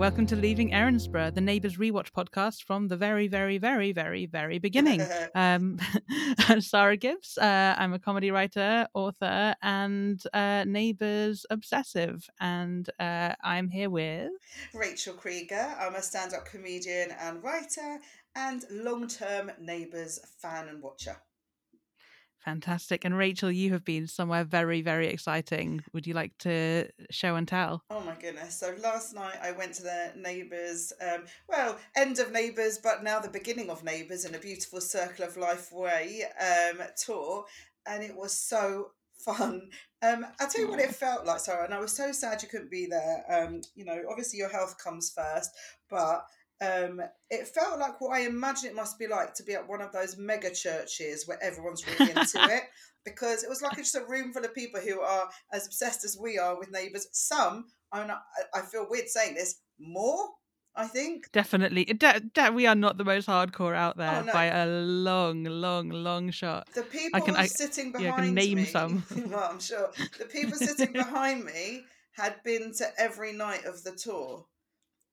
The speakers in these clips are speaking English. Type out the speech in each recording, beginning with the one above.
welcome to Leaving Erinsborough, the Neighbours Rewatch podcast from the very, very, very, very, very beginning. um, I'm Sara Gibbs. Uh, I'm a comedy writer, author, and uh, Neighbours obsessive. And uh, I'm here with Rachel Creeger. I'm a stand up comedian and writer, and long term Neighbours fan and watcher. Fantastic. And Rachel, you have been somewhere very, very exciting. Would you like to show and tell? Oh my goodness. So last night I went to the Neighbours, um, well, end of Neighbours, but now the beginning of Neighbours in a beautiful Circle of Life way um, tour. And it was so fun. Um, I'll tell you what it felt like, Sara, and I was so sad you couldn't be there. Um, you know, obviously your health comes first, but um, it felt like what I imagine it must be like to be at one of those mega churches where everyone's really into it. Because it was like just a room full of people who are as obsessed as we are with neighbours. Some, I'm not, I feel weird saying this, more I think definitely. De- de- we are not the most hardcore out there oh, no. by a long, long, long shot. The people I can, I, sitting behind yeah, I can name me, some. well, I'm sure the people sitting behind me had been to every night of the tour.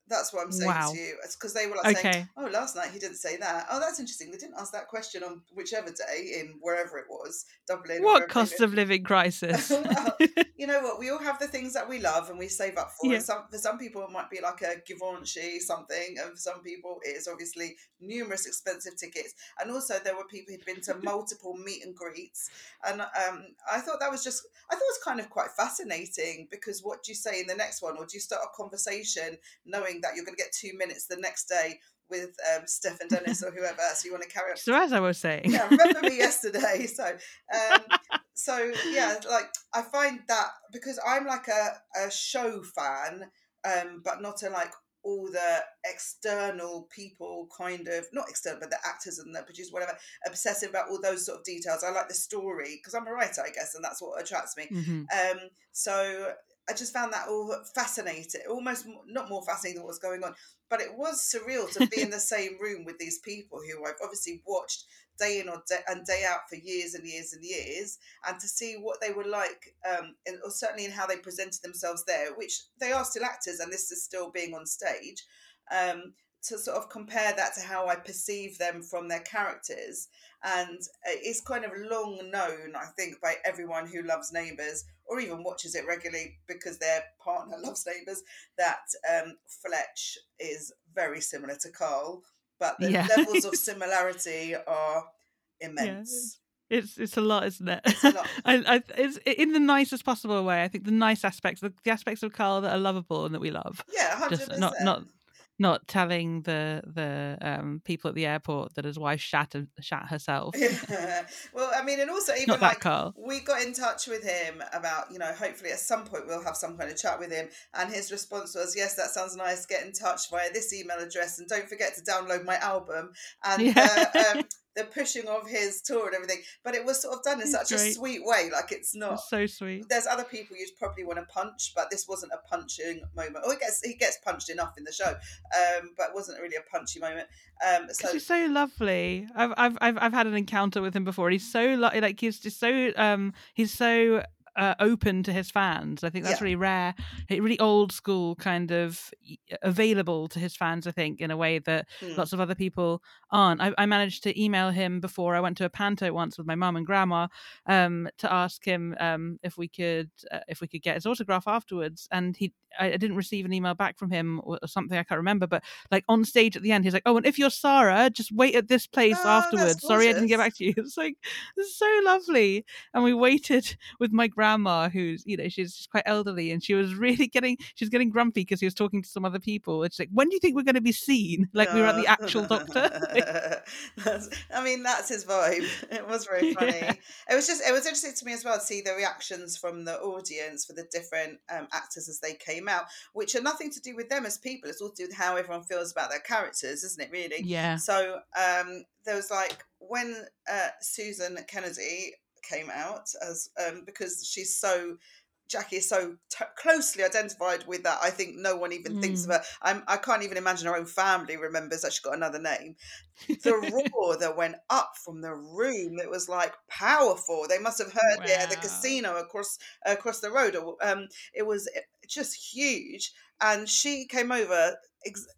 That's what I'm saying wow. to you. It's because they were like okay. saying, "Oh, last night he didn't say that. Oh, that's interesting. They didn't ask that question on whichever day in wherever it was, Dublin. What cost of living crisis? well, you know what? We all have the things that we love and we save up for. Yeah. some, for some people, it might be like a Givenchy something, and for some people, it is obviously numerous expensive tickets. And also, there were people who'd been to multiple meet and greets, and um, I thought that was just, I thought it was kind of quite fascinating because what do you say in the next one, or do you start a conversation knowing that you're going to get two minutes the next day with um, Stefan Dennis or whoever. So you want to carry on. So as I was saying, yeah, remember me yesterday. So, um, so yeah, like I find that because I'm like a, a show fan, um, but not a like all the external people kind of not external but the actors and the producers whatever obsessive about all those sort of details i like the story because i'm a writer i guess and that's what attracts me mm-hmm. um so I just found that all fascinating, almost not more fascinating than what was going on, but it was surreal to be in the same room with these people who I've obviously watched day in or day, and day out for years and years and years, and to see what they were like, um, and, or certainly in how they presented themselves there, which they are still actors, and this is still being on stage. Um, to sort of compare that to how I perceive them from their characters. And it's kind of long known, I think, by everyone who loves Neighbours or even watches it regularly because their partner loves Neighbours, that um, Fletch is very similar to Karl, but the yeah. levels of similarity are immense. Yeah. It's it's a lot, isn't it? It's, a lot. I, I, it's in the nicest possible way. I think the nice aspects, the, the aspects of Karl that are lovable and that we love. Yeah, hundred percent. Not not not telling the the um, people at the airport that his wife shat shat herself. Yeah. Well, I mean, and also even not like Karl. we got in touch with him about you know hopefully at some point we'll have some kind of chat with him, and his response was yes, that sounds nice. Get in touch via this email address, and don't forget to download my album. And yeah. uh, um, the pushing of his tour and everything. But it was sort of done in such great. a sweet way. Like it's not it's so sweet. There's other people you'd probably want to punch, but this wasn't a punching moment. Oh, he gets he gets punched enough in the show, um, but it wasn't really a punchy moment. Um, so he's so lovely. I've, I've I've I've had an encounter with him before. He's so lo- like he's just so um he's so uh, open to his fans. I think that's yeah. really rare, really old school, kind of available to his fans. I think in a way that mm. lots of other people aren't. I, I, managed to email him before I went to a panto once with my mum and grandma um, to ask him um, if we could uh, if we could get his autograph afterwards, and he I, I, didn't receive an email back from him or something I can't remember. But like on stage at the end, he's like, "Oh, and if you're Sara, just wait at this place oh, afterwards. Sorry, I didn't get back to you." It's like it's so lovely, and we waited with my grandma grandma who's you know she's just quite elderly and she was really getting she's getting grumpy because he was talking to some other people it's like when do you think we're going to be seen? Like we were at the actual doctor. I mean that's his vibe. It was very funny. Yeah. it was just it was interesting to me as well to see the reactions from the audience for the different um, actors as they came out which are nothing to do with them as people it's all to do with how everyone feels about their characters isn't it really? Yeah. So um there was like when uh, Susan Kennedy came out as um, because she's so Jackie is so t- closely identified with that. I think no one even mm. thinks of mm. her. I'm, I can't even imagine her own family remembers that she got another name. The roar that went up from the room, it was like powerful. They must have heard wow. it at the casino across across the road. Um, it was just huge. and she came over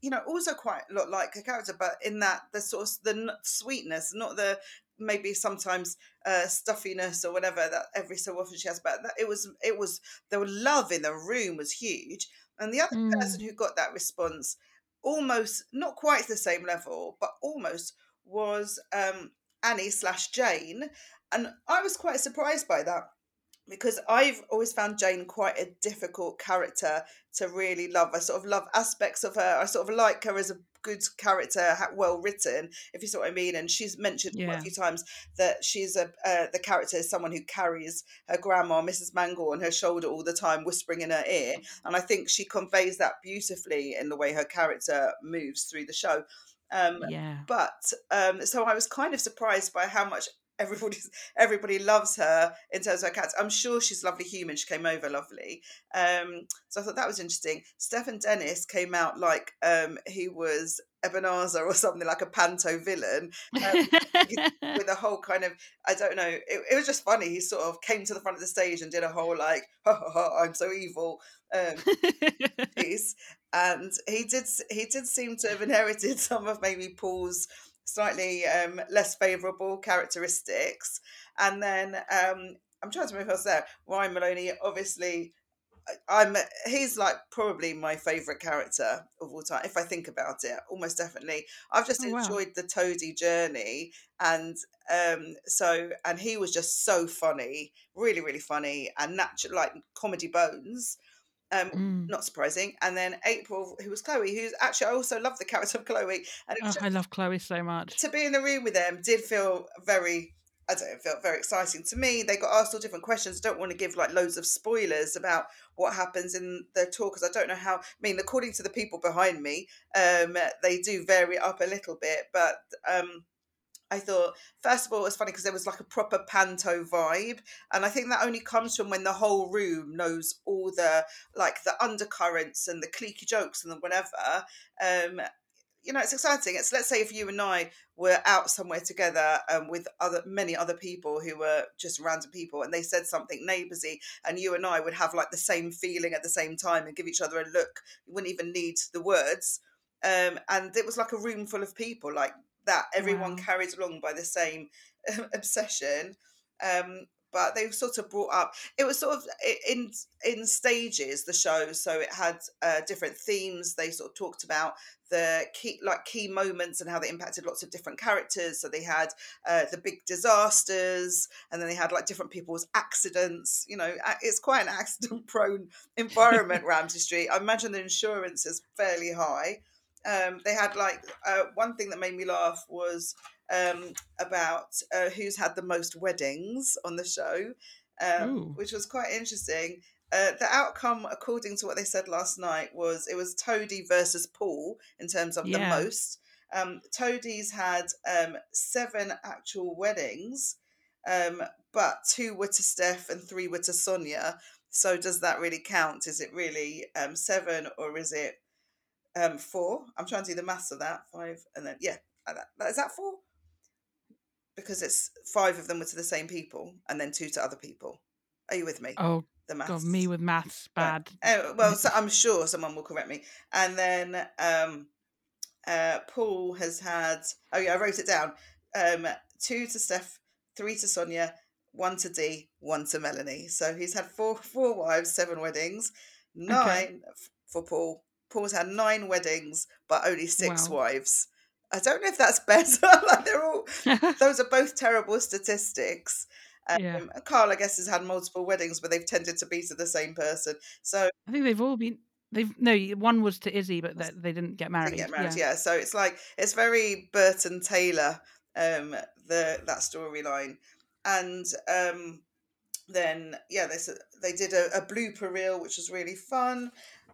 you know also quite a lot like a character but in that the sort of the sweetness not the maybe sometimes uh, stuffiness or whatever that every so often she has but that it was it was the love in the room was huge. And the other mm. person who got that response almost not quite the same level but almost was um, annie slash jane. And i was quite surprised by that because I've always found Jane quite a difficult character to really love. I sort of love aspects of her. I sort of like her as a good character, well written, if you see what I mean. And she's mentioned yeah. a few times that she's a uh, the character is someone who carries her grandma, Mrs. Mangle, on her shoulder all the time, whispering in her ear. And I think she conveys that beautifully in the way her character moves through the show. Um, yeah. But um, so I was kind of surprised by how much everybody's everybody loves her in terms of her cats. I'm sure she's a lovely human. She came over lovely. Um, so I thought that was interesting. Stefan Dennis came out like um, he was Ebenezer or something like a panto villain um, with a whole kind of I don't know. It, it, was just funny. He sort of came to the front of the stage and did a whole like ha, ha, ha, I'm so evil um, piece. And he did he did seem to have inherited some of maybe Paul's slightly um, less favourable characteristics. And then um, I'm trying to remember else there. Ryan Moloney, obviously, I'm he's like probably my favourite character of all time. If I think about it, almost definitely. I've just oh, enjoyed wow. the Toadie journey, and um, so and he was just so funny, really, really funny, and natural like comedy bones. Um, mm. Not surprising. And then April, who was Chloe, who's actually I also love the character of Chloe. And oh, just, I love Chloe so much. To be in the room with them did feel very. I don't know, felt very exciting to me. They got asked all different questions. I don't want to give like loads of spoilers about what happens in the talk because I don't know how. I mean, according to the people behind me, um, they do vary up a little bit, but um, I thought, first of all, it was funny because there was like a proper panto vibe. And I think that only comes from when the whole room knows all the like the undercurrents and the cliquey jokes and the whatever. Um, you know, it's exciting. It's let's say if you and I were out somewhere together um, with other many other people who were just random people, and they said something neighboursy, and you and I would have like the same feeling at the same time and give each other a look. You wouldn't even need the words. Um, and it was like a room full of people, like that everyone wow. carried along by the same obsession. Um, but they sort of brought up it was sort of in in stages the show so it had uh, different themes they sort of talked about the key like key moments and how they impacted lots of different characters so they had uh, the big disasters and then they had like different people's accidents you know it's quite an accident prone environment ramsay street i imagine the insurance is fairly high um, they had like uh, one thing that made me laugh was um, about uh, who's had the most weddings on the show, um, which was quite interesting. Uh, the outcome, according to what they said last night, was it was Toadie versus Paul in terms of yeah. the most. Um, Toadie's had um, seven actual weddings, um, but two were to Steph and three were to Sonya. So does that really count? Is it really um, seven or is it um, four. I'm trying to do the maths of that. Five, and then yeah, that. Is that four? Because it's five of them were to the same people, and then two to other people. Are you with me? Oh, the maths. God, me with maths, bad. Uh, well, so I'm sure someone will correct me. And then um, uh, Paul has had. Oh yeah, I wrote it down. Um, two to Steph, three to Sonya, one to Dee, one to Melanie. So he's had four four wives, seven weddings, nine okay. for Paul, Paul's had nine weddings, but only six wow. wives. I don't know if that's better. like they're all those are both terrible statistics. Um, yeah. Karl, I guess, has had multiple weddings, but they've tended to be to the same person. So I think they've all been. They've no one was to Izzy, but they, they didn't get married. Didn't get married, yeah. yeah. So it's like it's very Burton Taylor, um, the that storyline, and um, then yeah, they they did a, a blooper reel, which was really fun.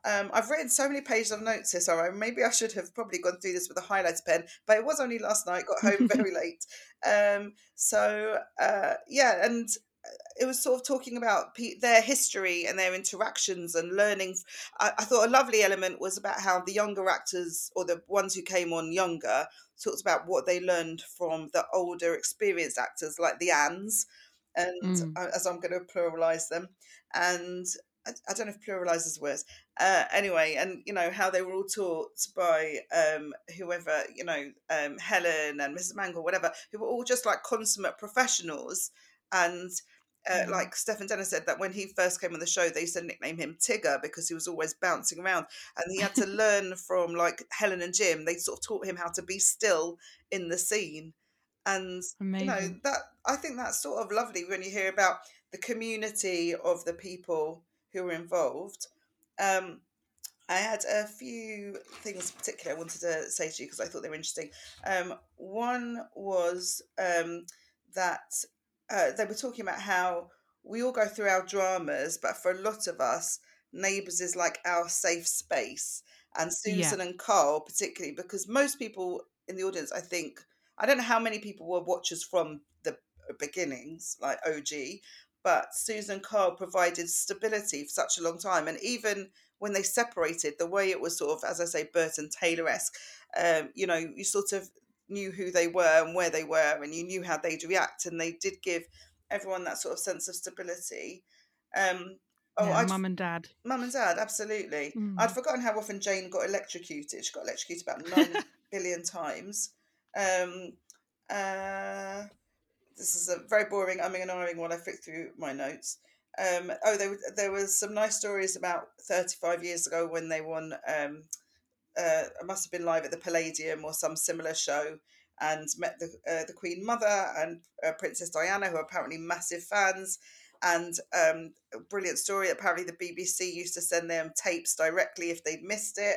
Um, I've written so many pages of notes here, sorry. Maybe I should have probably gone through this with a highlighter pen, but it was only last night. Got home very late. Um, so uh, yeah, and uh, it was sort of talking about pe- their history and their interactions and learning. I-, I thought a lovely element was about how the younger actors or the ones who came on younger talked about what they learned from the older, experienced actors like the Anns, and mm. as I'm going to pluralize them, and I, I don't know if pluralizes words. Uh, anyway, and you know how they were all taught by um, whoever you know um, Helen and Mrs. Mangle, whatever, who were all just like consummate professionals. And uh, mm. like Stefan Dennis said that when he first came on the show, they used to nickname him Tigger because he was always bouncing around, and he had to learn from like Helen and Jim. They sort of taught him how to be still in the scene, and Amazing. you know that I think that's sort of lovely when you hear about the community of the people who were involved. Um, I had a few things in particular I wanted to say to you because I thought they were interesting. Um, one was um, that uh, they were talking about how we all go through our dramas, but for a lot of us, Neighbours is like our safe space. And Susan yeah. and Karl, particularly, because most people in the audience, I think, I don't know how many people were watchers from the beginnings, like OG, but Susan Karl provided stability for such a long time. And even when they separated, the way it was sort of, as I say, Burton Taylor esque, um, you know, you sort of knew who they were and where they were, and you knew how they'd react, and they did give everyone that sort of sense of stability. Um, oh, yeah, mum and dad. Mum and dad, absolutely. Mm. I'd forgotten how often Jane got electrocuted. She got electrocuted about nine billion times. Um, uh, this is a very boring, I mean, annoying one. I flicked through my notes. Um, oh, there, there was some nice stories about 35 years ago when they won um, uh, I must have been live at the Palladium or some similar show and met the uh, the Queen Mother and uh, Princess Diana, who are apparently massive fans. And um, brilliant story. Apparently, the BBC used to send them tapes directly if they'd missed it.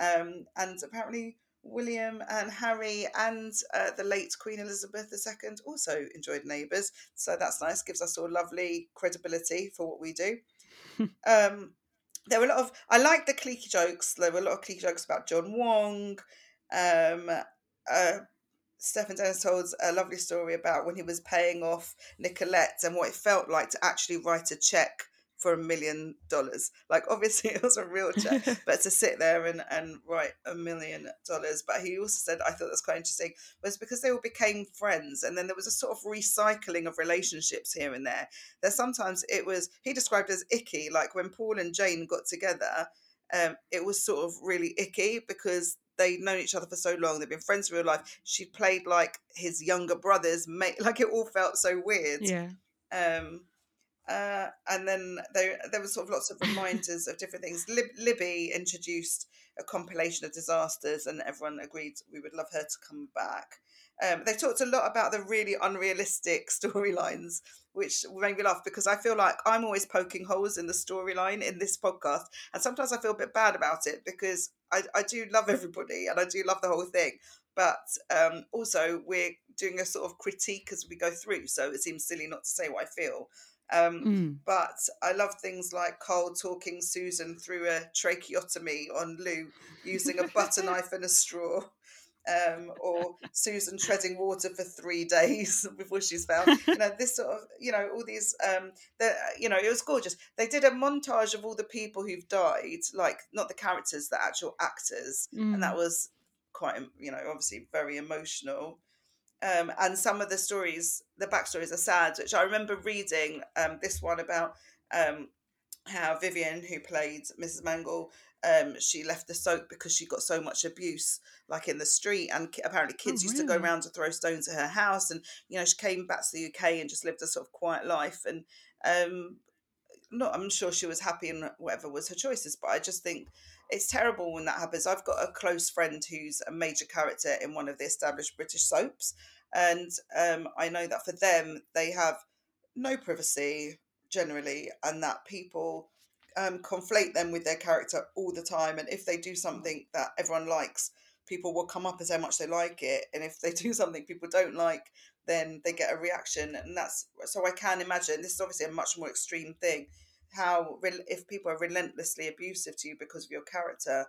Um, and apparently, William and Harry and uh, the late Queen Elizabeth II also enjoyed Neighbours. So that's nice. Gives us all lovely credibility for what we do. um, there were a lot of I like the cliquey jokes. There were a lot of cliquey jokes about John Wong. Um, uh, Stefan Dennis told a lovely story about when he was paying off Nicolette and what it felt like to actually write a check for a million dollars. Like obviously it was a real check, but to sit there and, and write a million dollars. But he also said I thought that's quite interesting was because they all became friends and then there was a sort of recycling of relationships here and there. That sometimes it was he described as icky, like when Paul and Jane got together, um, it was sort of really icky because they'd known each other for so long. They've been friends in real life. She played like his younger brother's mate. Like it all felt so weird. Yeah. Um, uh, and then there there were sort of lots of reminders of different things. Lib- Libby introduced a compilation of disasters, and everyone agreed we would love her to come back. Um, they talked a lot about the really unrealistic storylines, which made me laugh because I feel like I'm always poking holes in the storyline in this podcast, and sometimes I feel a bit bad about it because I, I do love everybody and I do love the whole thing, but um, also we're doing a sort of critique as we go through, so it seems silly not to say what I feel. Um, mm. But I love things like Cole talking Susan through a tracheotomy on Lou using a butter knife and a straw. Um, or Susan treading water for three days before she's found. You know, this sort of, you know, all these, um, the, you know, it was gorgeous. They did a montage of all the people who've died, like not the characters, the actual actors, mm. and that mm. was quite, you know, obviously very emotional. Um, and some of the stories, the backstories are sad, which I remember reading um, this one about um, how Vivean, who played Mrs. Mangle, um, she left the soap because she got so much abuse, like in the street, and apparently kids oh, used to go around to throw stones at her house. And you know, she came back to the UK and just lived a sort of quiet life. And um, not, I'm sure she was happy in whatever was her choices, but I just think it's terrible when that happens. I've got a close friend who's a major character in one of the established British soaps, and um, I know that for them, they have no privacy generally, and that people um, conflate them with their character all the time. And if they do something that everyone likes, people will come up and say how much they like it. And if they do something people don't like, then they get a reaction. And that's so I can imagine this is obviously a much more extreme thing. How if people are relentlessly abusive to you because of your character,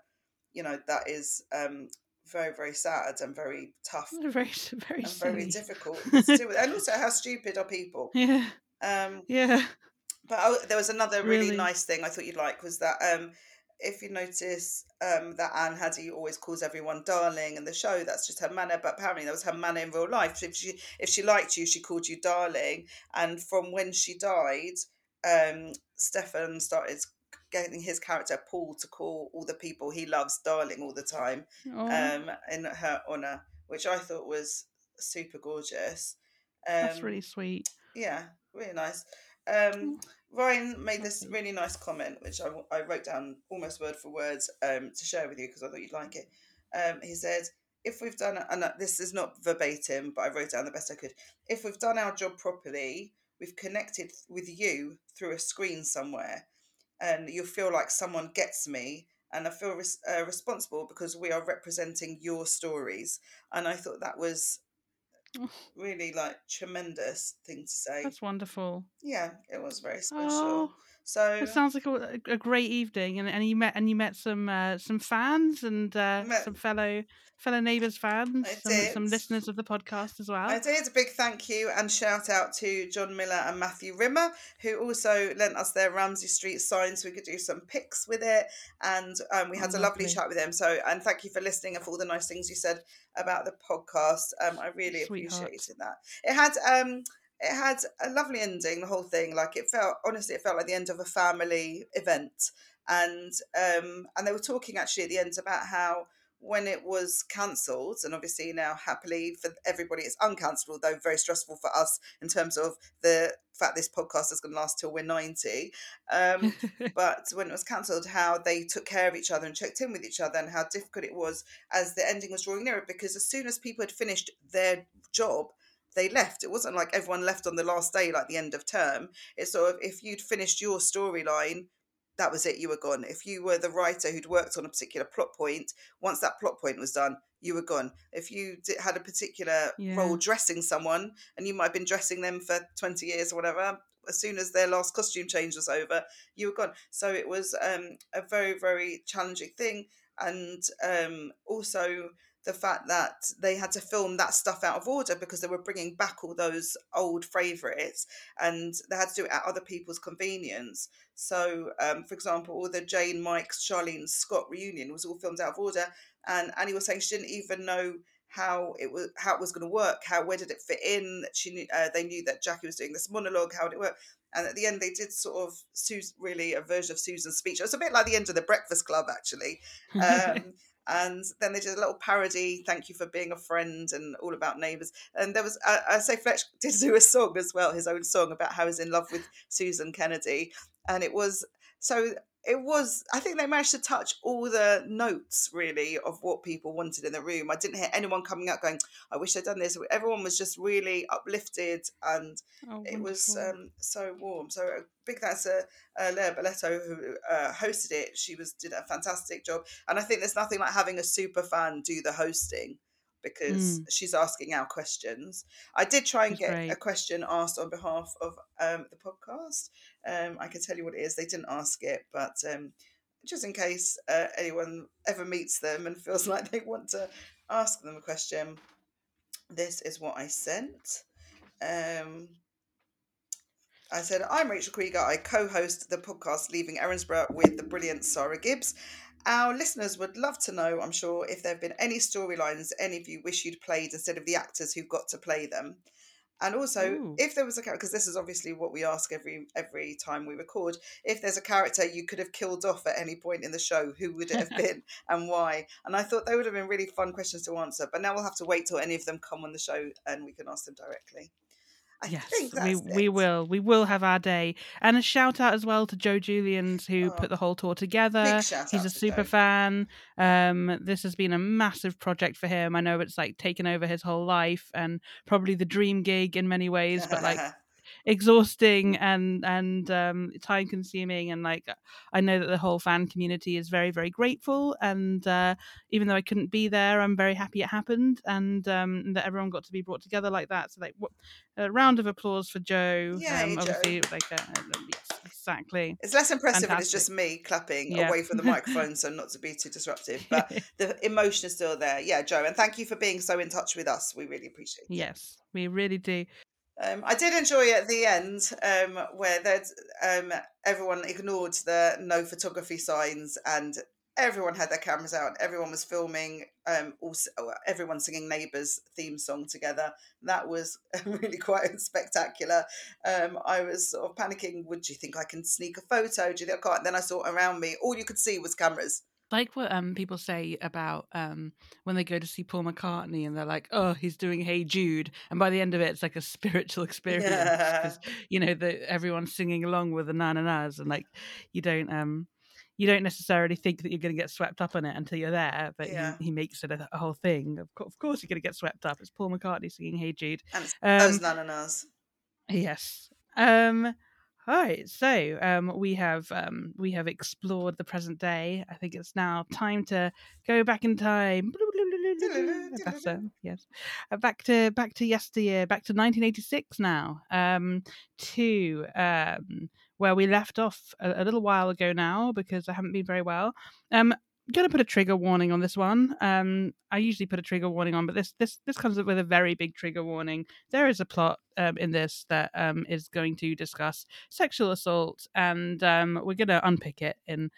you know that is um, very very sad and very tough very very and very difficult and also how stupid are people yeah um yeah but oh, there was another really, really, nice thing i thought you'd like was that um if you notice um, that Anne Haddy always calls everyone darling in the show, that's just her manner. But apparently, that was her manner in real life. If she if she liked you, she called you darling. And from when she died, um, Stefan started getting his character Paul to call all the people he loves darling all the time um, in her honour, which I thought was super gorgeous. that's Um, really sweet. yeah, really nice. Um, Mm, Ryan made this really nice comment, which I, I wrote down almost word for word um, to share with you because I thought you'd like it. Um, he said, if we've done, and uh, this is not verbatim, but I wrote down the best I could. If we've done our job properly, we've connected with you through a screen somewhere, and you feel like someone gets me, and I feel res- uh, responsible because we are representing your stories. And I thought that was really like tremendous thing to say. that's wonderful. Yeah, it was very special. Oh, So it sounds like a, a great evening, and, and you met and you met some uh, some fans and uh, Met- some fellow fellow neighbours fans, some, some listeners of the podcast as well. I did a big thank you and shout out to John Miller and Matthew Rimmer, who also lent us their Ramsay Street sign so we could do some pics with it. And um, we had Oh, a lovely lovely. chat with them. So, and thank you for listening and for all the nice things you said about the podcast. Um, I really Sweetheart. appreciated that. It had um, it had a lovely ending. The whole thing, like it felt honestly, it felt like the end of a family event. And um, and they were talking actually at the end about how when it was cancelled, and obviously now happily for everybody it's uncancelled, although very stressful for us in terms of the fact this podcast is going to last till we're 90. Um, but when it was cancelled, how they took care of each other and checked in with each other, and how difficult it was as the ending was drawing nearer. Because as soon as people had finished their job, they left. It wasn't like everyone left on the last day, like the end of term. It's sort of if you'd finished your storyline, that was it. You were gone. If you were the writer who'd worked on a particular plot point, once that plot point was done, you were gone. If you di had a particular Yeah. role dressing someone, and you might have been dressing them for twenty years or whatever, as soon as their last costume change was over, you were gone. So it was um, a very, very challenging thing. And um, also the fact that they had to film that stuff out of order because they were bringing back all those old favourites and they had to do it at other people's convenience. So, um, for example, all the Jane, Mike's, Charlene, Scott reunion was all filmed out of order. And Annie was saying she didn't even know how it was how it was going to work how where did it fit in she knew uh, they knew that jackie was doing this monologue how did it work and at the end they did sort of Sus- really a version of susan's speech it was a bit like the end of the breakfast club actually um, and then they did a little parody thank you for being a friend and all about neighbours and there was I, I say fletch did do a song as well his own song about how he's in love with susan kennedy and it was so it was i think they managed to touch all the notes really of what people wanted in the room. I didn't hear anyone coming out going i wish i'd done this. Everyone was just really uplifted and oh, it was um, so warm. So a big thanks to uh, Leah Belletto who uh, hosted it. She was did a fantastic job, and I think there's nothing like having a super fan do the hosting because she's asking our questions. I did try and That's get great. a question asked on behalf of um, the podcast. Um, I can tell you what it is. They didn't ask it, but um, just in case uh, anyone ever meets them and feels like they want to ask them a question, this is what I sent. Um, I said, I'm Rachel Creeger. I co host the podcast Leaving Erinsborough with the brilliant Sara Gibbs. Our listeners would love to know, I'm sure, if there have been any storylines any of you wish you'd played instead of the actors who got to play them. And also, Ooh. if there was a character, because this is obviously what we ask every every time we record, if there's a character you could have killed off at any point in the show, who would it have been and why? And I thought they would have been really fun questions to answer. But now we'll have to wait till any of them come on the show and we can ask them directly. I yes, think we that's we it. will. We will have our day. And a shout out as well to Joe Julians who Oh, put the whole tour together. He's a super Joe. fan. Um, this has been a massive project for him. I know it's like taken over his whole life and probably the dream gig in many ways, but like exhausting and and um time consuming and like i know that the whole fan community is very very grateful and uh even though i couldn't be there i'm very happy it happened and um that everyone got to be brought together like that so like a round of applause for joe Yay, um Joe. obviously like uh, uh, yes exactly It's less impressive when it's just me clapping Yeah. away from the microphone, so not to be too disruptive. But the emotion is still there. Yeah, Joe, and thank you for being so in touch with us. We really appreciate it. yes we really do Um, I did enjoy at the end um, where um, everyone ignored the no photography signs and everyone had their cameras out. Everyone was filming. Um, also, everyone singing Neighbours theme song together. That was really quite spectacular. Um, I was sort of panicking. Would you think I can sneak a photo? Do you think I can't? Then I saw around me, all you could see was cameras like what um people say about um when they go to see Paul McCartney and they're like, oh, he's doing Hey Jude, and by the end of it, it's like a spiritual experience because yeah. you know that everyone's singing along with the na na nas, and like you don't um you don't necessarily think that you're going to get swept up in it until you're there, but yeah. he, he makes it a, a, whole thing. Of, co- of course, you're going to get swept up. It's Paul McCartney singing Hey Jude. And um, those na na nas. Yes. Um, all right, so um, we have um, we have explored the present day. I think it's now time to go back in time. That's, uh, yes, uh, back to back to yesteryear, back to 1986 now. Um, to um, where we left off a, a, little while ago now because I haven't been very well. Going to put a trigger warning on this one. Um, I usually put a trigger warning on, but this this this comes with a very big trigger warning. There is a plot um, in this that um, is going to discuss sexual assault, and um, we're going to unpick it in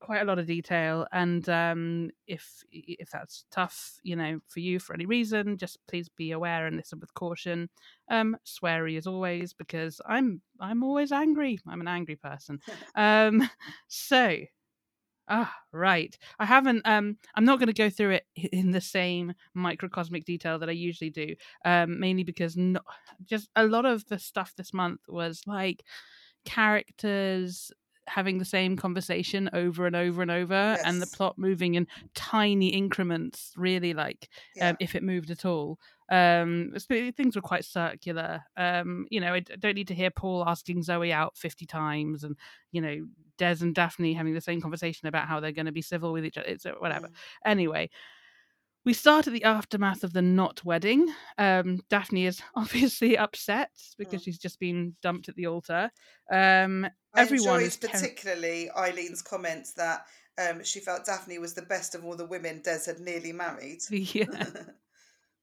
quite a lot of detail. And um, if if that's tough, you know, for you for any reason, just please be aware and listen with caution. Um, sweary as always, because I'm I'm always angry. I'm an angry person. um, so Ah, right. I haven't. Um, I'm not going to go through it in the same microcosmic detail that I usually do. Um, mainly because no, just a lot of the stuff this month was like characters having the same conversation over and over and over yes. and the plot moving in tiny increments really like um, yeah. um, if it moved at all um things were quite circular um you know I don't need to hear paul asking zoe out 50 times and you know des and daphne having the same conversation about how they're going to be civil with each other it's uh, whatever mm. anyway we start at the aftermath of the not wedding. Um, Daphne is obviously upset because mm. she's just been dumped at the altar. Um, I everyone enjoyed ter- particularly Eileen's comments that um, she felt Daphne was the best of all the women Des had nearly married. Yeah,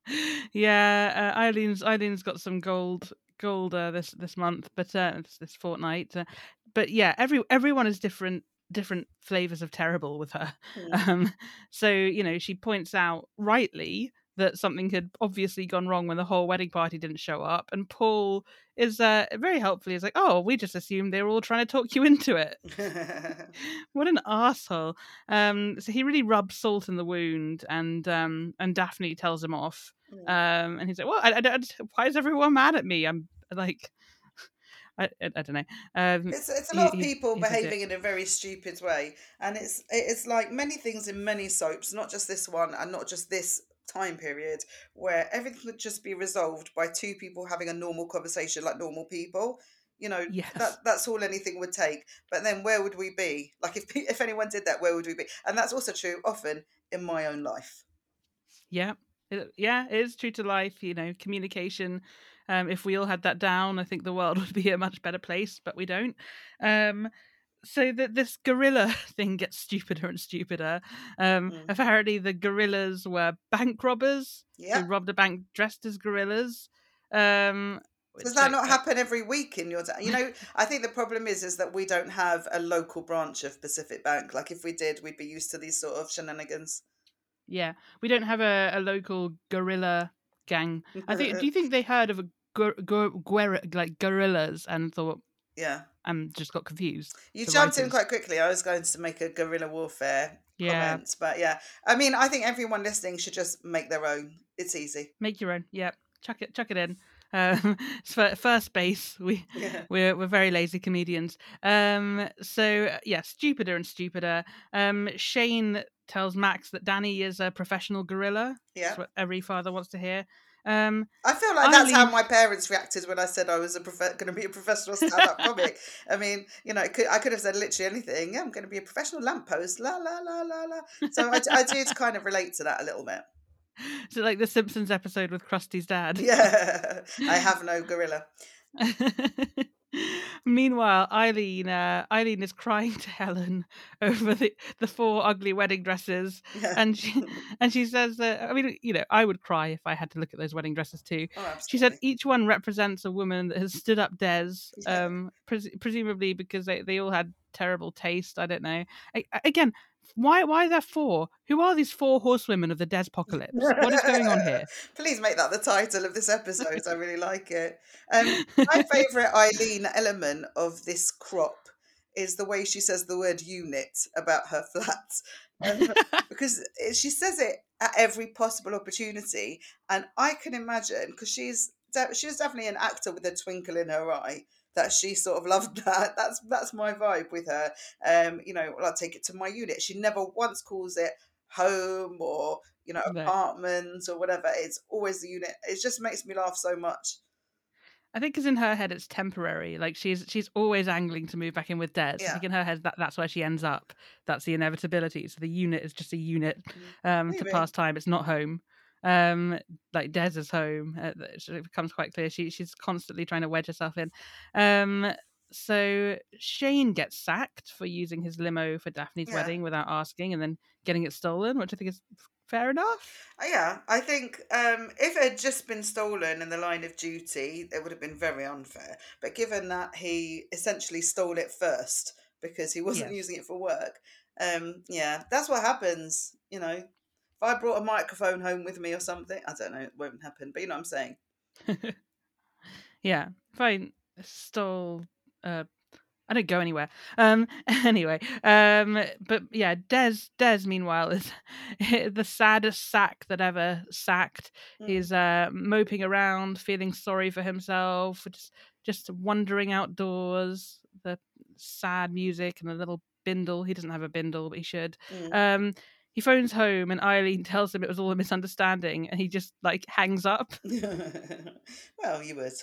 yeah. Uh, Eileen's Eileen's got some gold gold uh, this this month, but uh, this, this fortnight. Uh, but yeah, every everyone is different different flavors of terrible with her. Mm. Um, so you know, she points out rightly that something had obviously gone wrong when the whole wedding party didn't show up, and Paul is uh, very helpfully is like, "Oh, we just assumed they were all trying to talk you into it." what an asshole! Um, so he really rubs salt in the wound, and um, and Daphne tells him off. Mm. Um, and he's like, "Well, I, I, I, why is everyone mad at me? I'm like." I, I, I don't know. Um, it's it's a lot of people behaving in a very stupid way, and it's it's like many things in many soaps, not just this one, and not just this time period, where everything would just be resolved by two people having a normal conversation like normal people. You know, yes. that that's all anything would take. But then where would we be? Like if if anyone did that, where would we be? And that's also true often in my own life. Yeah, yeah, it is true to life. You know, communication um, if we all had that down, I think the world would be a much better place, but we don't. Um, so that this gorilla thing gets stupider and stupider. Um, mm. Apparently, the gorillas were bank robbers yeah. who robbed a bank dressed as gorillas. Um, Does that not happen every week in your town? You know, I think the problem is is that we don't have a local branch of Pacific Bank. Like if we did, we'd be used to these sort of shenanigans. Yeah, we don't have a, a local gorilla gang. I think. do you think they heard of a gor- gor- like gorillas and thought? Yeah. I'm just got confused. You jumped writers. in quite quickly. I was going to make a guerrilla warfare yeah. comment, but yeah. I mean, I think everyone listening should just make their own. It's easy. Make your own. Yeah, Chuck it. Chuck it in. Um, first base, we yeah. we're we're very lazy comedians. Um, so yeah, stupider and stupider. Um, Shane tells Max that Danny is a professional gorilla. Yeah, that's what every father wants to hear. Um, I feel like that's how my parents reacted when I said I was a prof- going to be a professional stand-up comic. I mean, you know, could, I could have said literally anything. Yeah, I'm going to be a professional lamppost. La la la la la. So I, I do kind of relate to that a little bit. So, like the Simpsons episode with Krusty's dad. Yeah, I have no gorilla. Meanwhile, Eileen uh, Eileen is crying to Helen over the, the four ugly wedding dresses, yeah. and she and she says that I mean, you know, I would cry if I had to look at those wedding dresses too. Oh, she said each one represents a woman that has stood up Des, yeah. um, pres- presumably because they, they all had terrible taste. I don't know. I, again, why why are there four? Who are these four horsewomen of the Despocalypse? What is going on here? Please make that the title of this episode. I really like it. Um, my favourite Eileen element of this crop is the way she says the word unit about her flat. Um, because she says it at every possible opportunity. And I can imagine, because she's she's definitely an actor with a twinkle in her eye that she sort of loved that. That's that's my vibe with her. Um, you know, well, I'll take it to my unit. She never once calls it home or you know no. apartment or whatever. It's always the unit. It just makes me laugh so much. I think because in her head it's temporary. Like she's she's always angling to move back in with Des. Yeah. I think in her head that that's where she ends up. That's the inevitability. So the unit is just a unit mm, um, to pass time. It's not home. Um, like Des is home. Uh, it becomes quite clear. She she's constantly trying to wedge herself in. Um, so Shane gets sacked for using his limo for Daphne's yeah. wedding without asking, and then getting it stolen, which I think is fair enough. Uh, yeah, I think um, if it had just been stolen in the line of duty, it would have been very unfair. But given that he essentially stole it first because he wasn't yes. using it for work, um, yeah, that's what happens. You know, if I brought a microphone home with me or something, I don't know, it won't happen. But you know what I'm saying. yeah, if I stole uh, I don't go anywhere. Um, anyway, um, but yeah, Des. Des, meanwhile, is the saddest sack that ever sacked. Mm. He's uh, moping around, feeling sorry for himself, just just wandering outdoors. The sad music and a little bindle. He doesn't have a bindle, but he should. Mm. Um, he phones home and Eileen tells him it was all a misunderstanding, and he just like hangs up. well, you would.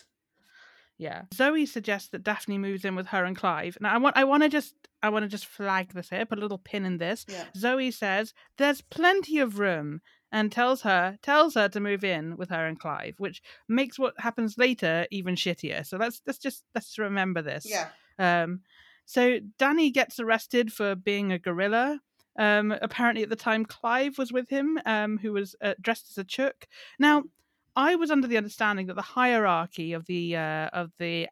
Yeah. Zoe suggests that Daphne moves in with her and Clive. Now I want I want to just I want to just flag this here, put a little pin in this. Yeah. Zoe says there's plenty of room and tells her tells her to move in with her and Clive, which makes what happens later even shittier. So let's let's just let's remember this. Yeah. Um so Danny gets arrested for being a gorilla. Um apparently at the time Clive was with him, um who was uh, dressed as a chook. Now I was under the understanding that the hierarchy of the uh, of the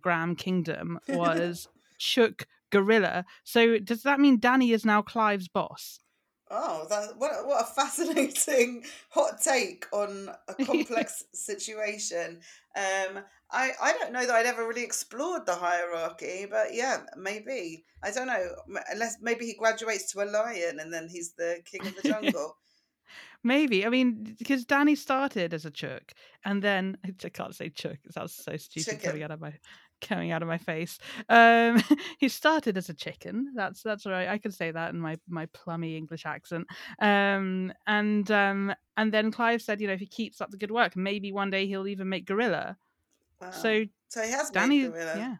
Graham kingdom was Chook Gorilla. So does that mean Danny is now Clive's boss? Oh, that what what a fascinating hot take on a complex situation. Um, I I don't know that I'd ever really explored the hierarchy, but yeah, maybe I don't know. Unless maybe he graduates to a lion and then he's the king of the jungle. Maybe. I mean, because Danny started as a chook, and then I can't say chook. It sounds so stupid chicken. coming out of my coming out of my face. Um, he started as a chicken. That's that's right. I can say that in my my plummy English accent. Um, and um, and then Clive said, you know, if he keeps up the good work, maybe one day he'll even make gorilla. Wow. So so he has Danny, yeah.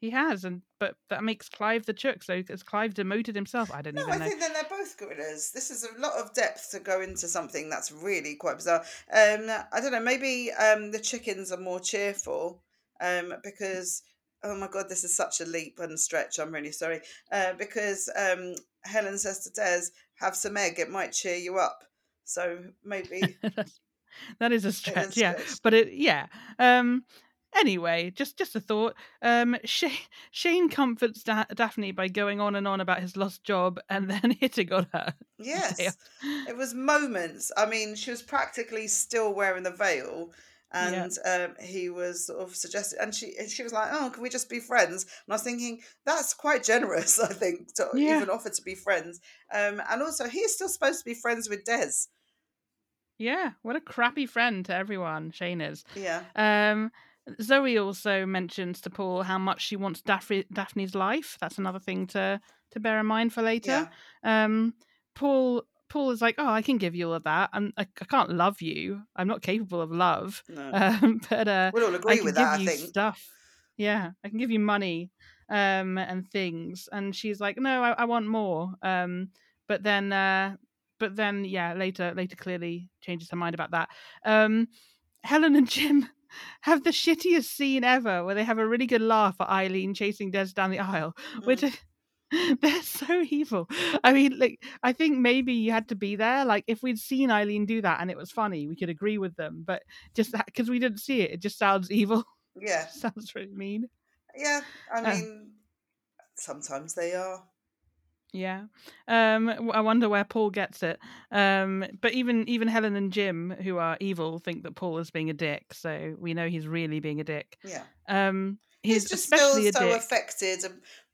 He has, and but that makes Clive the chook. So has Clive demoted himself? I don't no, even I know. I think then they're both gorillas. This is a lot of depth to go into something that's really quite bizarre. Um, I don't know. Maybe um, the chickens are more cheerful um, because oh my god, this is such a leap and stretch. I'm really sorry. Uh, because um, Helen says to Des, "Have some egg. It might cheer you up." So maybe. that is a stretch, yeah. But it, yeah. Um, Anyway, just just a thought. Um, Shane, Shane comforts da- Daphne by going on and on about his lost job and then hitting on her. Yes, it was moments. I mean, she was practically still wearing the veil, and yeah. um, he was sort of suggested, and she and she was like, "Oh, can we just be friends?" And I was thinking that's quite generous. I think to yeah. even offer to be friends. Um, and also, he's still supposed to be friends with Des. Yeah, what a crappy friend to everyone Shane is. Yeah. Um, Zoe also mentions to Paul how much she wants Daphne, Daphne's life. That's another thing to to bear in mind for later. Yeah. Um, Paul Paul is like, oh, I can give you all of that. I'm, I, I can't love you. I'm not capable of love. No. Um, but uh, we'll all agree I can with give that. You I think stuff. Yeah, I can give you money um, and things. And she's like, no, I, I want more. Um, but then, uh, but then, yeah, later, later clearly changes her mind about that. Um, Helen and Jim have the shittiest scene ever where they have a really good laugh at Eileen chasing Des down the aisle, mm. which they're so evil. I mean, like, I think maybe you had to be there. Like, if we'd seen Eileen do that and it was funny, we could agree with them. But just because we didn't see it, it just sounds evil. Yeah, sounds really mean. Yeah, I uh mean, uh, sometimes they are. Yeah. Um, I wonder where Paul gets it. Um, but even even Helen and Jim, who are evil, think that Paul is being a dick. So we know he's really being a dick. Yeah. Um, he's, just especially still so affected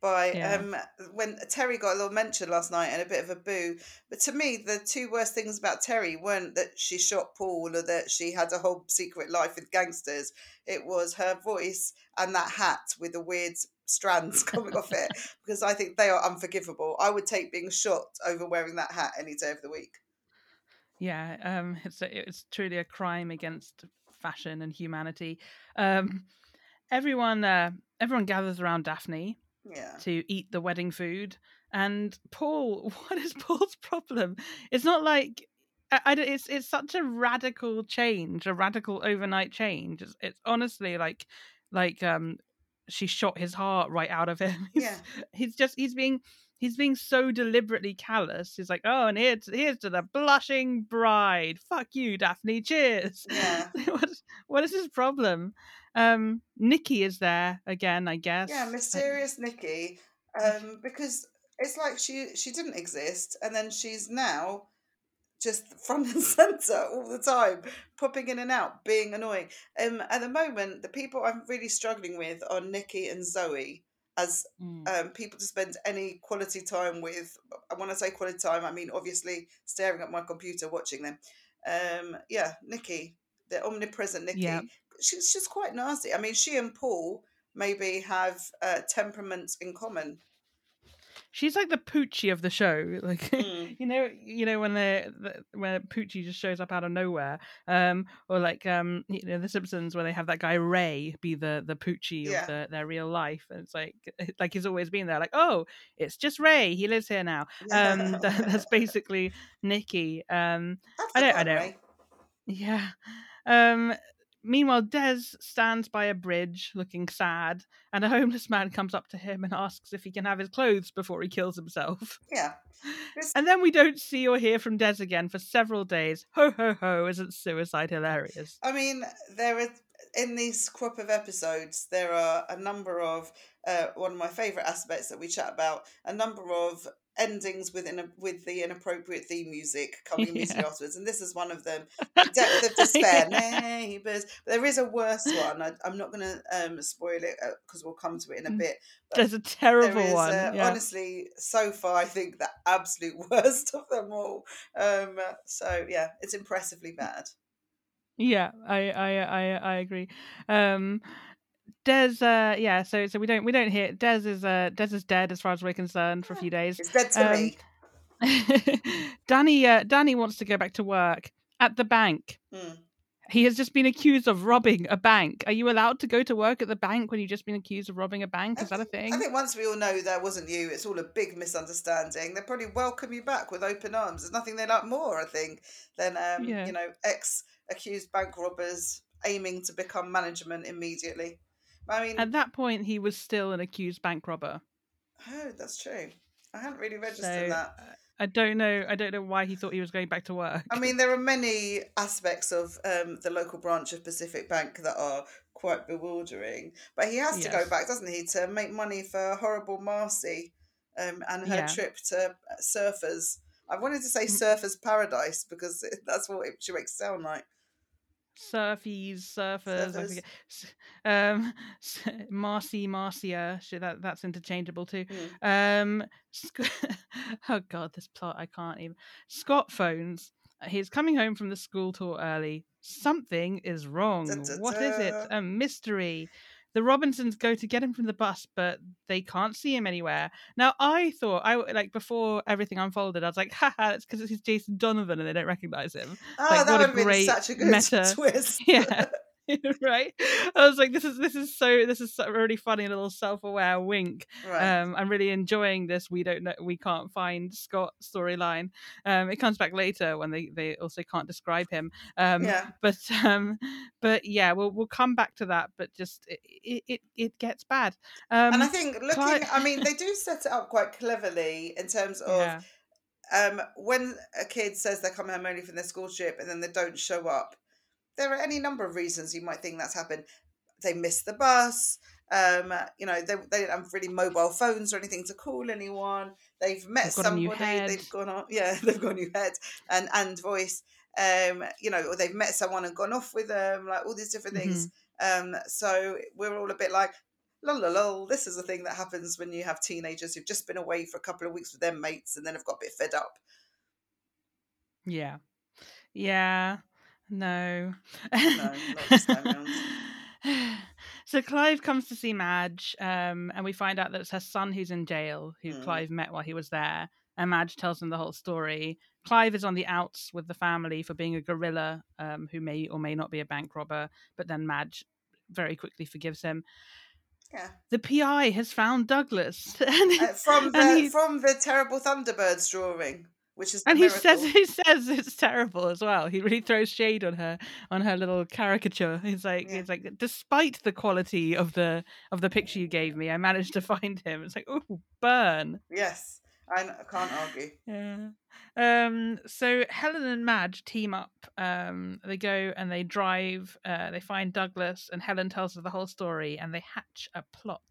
by Yeah. um when Terry got a little mention last night and a bit of a boo. But to me, the two worst things about Terry weren't that she shot Paul or that she had a whole secret life with gangsters. It was her voice and that hat with the weird strands coming off it because I think they are unforgivable. I would take being shot over wearing that hat any day of the week. Yeah, um, it's a, it's truly a crime against fashion and humanity. Um, everyone uh, everyone gathers around Daphne Yeah. to eat the wedding food, and Paul. What is Paul's problem? It's not like. I, I it's it's such a radical change, a radical overnight change. It's, it's honestly like like um she shot his heart right out of him. He's, Yeah. he's just he's being he's being so deliberately callous. He's like, oh, and here's here's to the blushing bride. Fuck you, Daphne. Cheers. Yeah. what what is his problem? Um, Nikki is there again, I guess. Yeah, Like, mysterious Nikki. Um, because it's like she she didn't exist, and then she's now just front and center all the time, popping in and out, being annoying. Um, at the moment, the people I'm really struggling with are Nikki and Zoe as mm, um, people to spend any quality time with. And when I say quality time, I mean obviously staring at my computer watching them. Um, yeah, Nikki, the omnipresent Nikki. Yeah. She's just quite nasty. I mean, she and Paul maybe have uh, temperaments in common. she's like the Poochie of the show. Like Mm. you know, you know when they when Poochie just shows up out of nowhere, um, or like um, you know, The Simpsons where they have that guy Roy be the the Poochie Yeah. of the, their real life, and it's like like he's always been there. Like, oh, it's just Roy. He lives here now. Um, that, that's basically Nikki. Um, I've I don't- I don't- Roy. Yeah. Um meanwhile Des stands by a bridge looking sad and a homeless man comes up to him and asks if he can have his clothes before he kills himself. Yeah. And then we don't see or hear from Des again for several days. Ho ho ho, isn't suicide hilarious? I mean, there is in these crop of episodes, there are a number of uh, one of my favourite aspects that we chat about. A number of endings within a, with the inappropriate theme music coming immediately Yeah. afterwards, and this is one of them. The depth of despair, Yeah. neighbours. There is a worse one. I, I'm not going to um, spoil it because we'll come to it in a Mm. bit. But There's a terrible is, one. uh, yeah. honestly, so far, I think the absolute worst of them all. Um, so yeah, it's impressively bad. Yeah, I I I I agree. Um Des uh yeah, so so we don't we don't hear Des is uh Des is dead as far as we're concerned for a few days. It's dead to Um, me. Danny uh, Danny wants to go back to work at the bank. Mm. He has just been accused of robbing a bank. Are you allowed to go to work at the bank when you've just been accused of robbing a bank? Is that a thing? I think once we all know that wasn't you, it's all a big misunderstanding. They'll probably welcome you back with open arms. There's nothing they like more, I think, than um, Yeah. you know ex accused bank robbers aiming to become management immediately. I mean, At that point, he was still an accused bank robber. oh, that's true. I hadn't really So registered that. uh, I don't know. I don't know why he thought he was going back to work. I mean, there are many aspects of um, the local branch of Pacific Bank that are quite bewildering. But he has to go back, doesn't he, to make money for horrible Marcy um, and her Yeah. trip to uh, Surfers. I wanted to say. Surfers Paradise because that's what it, she makes it sound like. Surfies, surfers, I Surfers. forget. Um, Marcy, Marcia. Shit, that that's interchangeable too. Mm. Um, Sc- oh god, this plot I can't even. Scott phones. He's coming home from the school tour early. Something is wrong. What is it? A mystery. The Robinsons go to get him from the bus, but they can't see him anywhere. Now, I thought I like before everything unfolded. I was like, "Haha, it's because it's Jason Donovan and they don't recognize him." Oh, Like, that would have been such a good meta- twist. Yeah. right. I was like, "This is this is so this is so really funny little self-aware wink." right. Um, I'm really enjoying this. We don't know. We can't find Scott storyline. Um, it comes back later when they they also can't describe him. Um, yeah. but um, but yeah, we'll we'll come back to that. But just it it it, it gets bad. Um, and I think looking, Cli- I mean, they do set it up quite cleverly in terms of yeah, um, when a kid says they're coming home only from their school trip and then they don't show up, there are any number of reasons you might think that's happened. They missed the bus. Um, you know, they, they don't have really mobile phones or anything to call anyone. they've met They've got a new somebody, they've gone on, yeah, they've got a new head and and voice. Um, you know, or they've met someone and gone off with them, like all these different things. Mm-hmm. Um, so we're all a bit like, lol, lol, lol. This is a thing that happens when you have teenagers who've just been away for a couple of weeks with their mates and then have got a bit fed up. Yeah. Yeah. No. No, not this time round. so Clive comes to see Madge, um, and we find out that it's her son who's in jail, who Mm. Clive met while he was there. And Madge tells him the whole story. Clive is on the outs with the family for being a gorilla um, who may or may not be a bank robber, but then Madge very quickly forgives him. Yeah. The PI has found Douglas, and, Uh, from the from the terrible Thunderbirds drawing, which is and he says he says it's terrible as well. He really throws shade on her on her little caricature. He's like Yeah. he's like despite the quality of the of the picture you gave me, I managed to find him. It's like oh burn. Yes, I, can't argue. Yeah. Um. So Helen and Madge team up. Um. They go and they drive. Uh. They find Douglas, and Helen tells her the whole story, and they hatch a plot.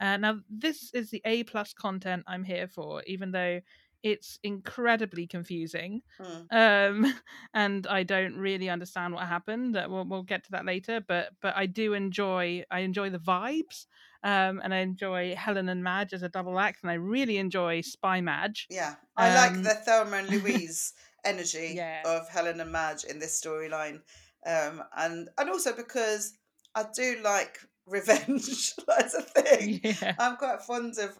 Uh, now this is the A plus content I'm here for, even though it's incredibly confusing. Mm. Um. And I don't really understand what happened. We'll we'll get to that later. But but I do enjoy. I enjoy the vibes. Um. And I enjoy Helen and Madge as a double act, and I really enjoy Spy Madge. Yeah, I like Um, the Thelma and Louise energy Yeah. of Helen and Madge in this storyline, um, and and also because I do like revenge. as a thing. Yeah. I'm quite fond of.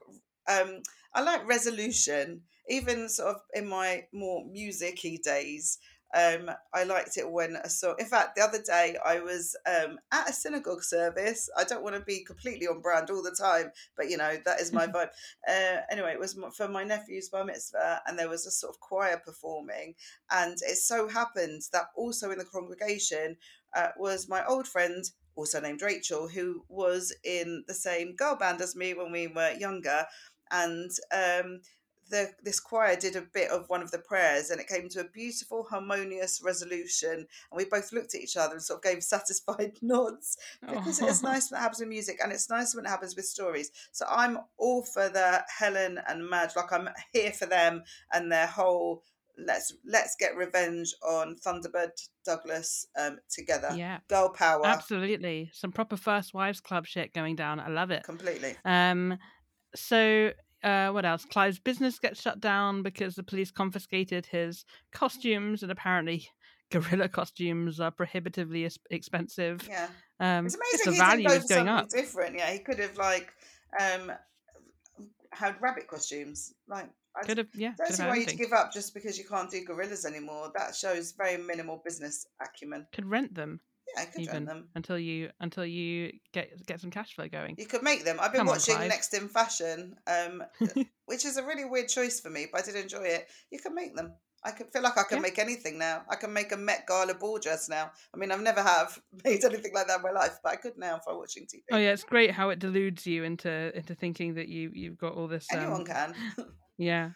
Um, I like resolution, even sort of in my more musicy days. Um, I liked it when I saw. In fact, the other day I was um, at a synagogue service. I don't want to be completely on brand all the time, but you know that is my vibe. Uh, anyway, it was for my nephew's bar mitzvah, and there was a sort of choir performing, and it so happened that also in the congregation uh, was my old friend, also named Rachel, who was in the same girl band as me when we were younger, and um, the this choir did a bit of one of the prayers, and it came to a beautiful, harmonious resolution, and we both looked at each other and sort of gave satisfied nods because it's Oh. nice when it happens with music, and it's nice when it happens with stories. So I'm all for the Helen and Madge, like I'm here for them and their whole let's let's get revenge on Thunderbird Douglas um, together. Yeah, Girl power, absolutely. Some proper First Wives Club shit going down. I love it. completely. Um, so uh, what else? Clive's business gets shut down because the police confiscated his costumes, and apparently, gorilla costumes are prohibitively expensive. Yeah, Um, it's amazing the he value is going up. different. Yeah, he could have like um, had rabbit costumes. Like I Could have, yeah, don't see why you'd give up just because you can't do gorillas anymore. That shows very minimal business acumen. Could rent them Yeah, I could even them. until you until you get get some cash flow going. You could make them. I've been Come watching Clive. Next in Fashion, um, which is a really weird choice for me, but I did enjoy it. You can make them. I could feel like I can Yeah. make anything now. I can make a Met Gala ball dress now. I mean, I've never have made anything like that in my life, but I could now if I'm watching TV. Oh yeah, it's great how it deludes you into into thinking that you you've got all this. Anyone um, can. Yeah.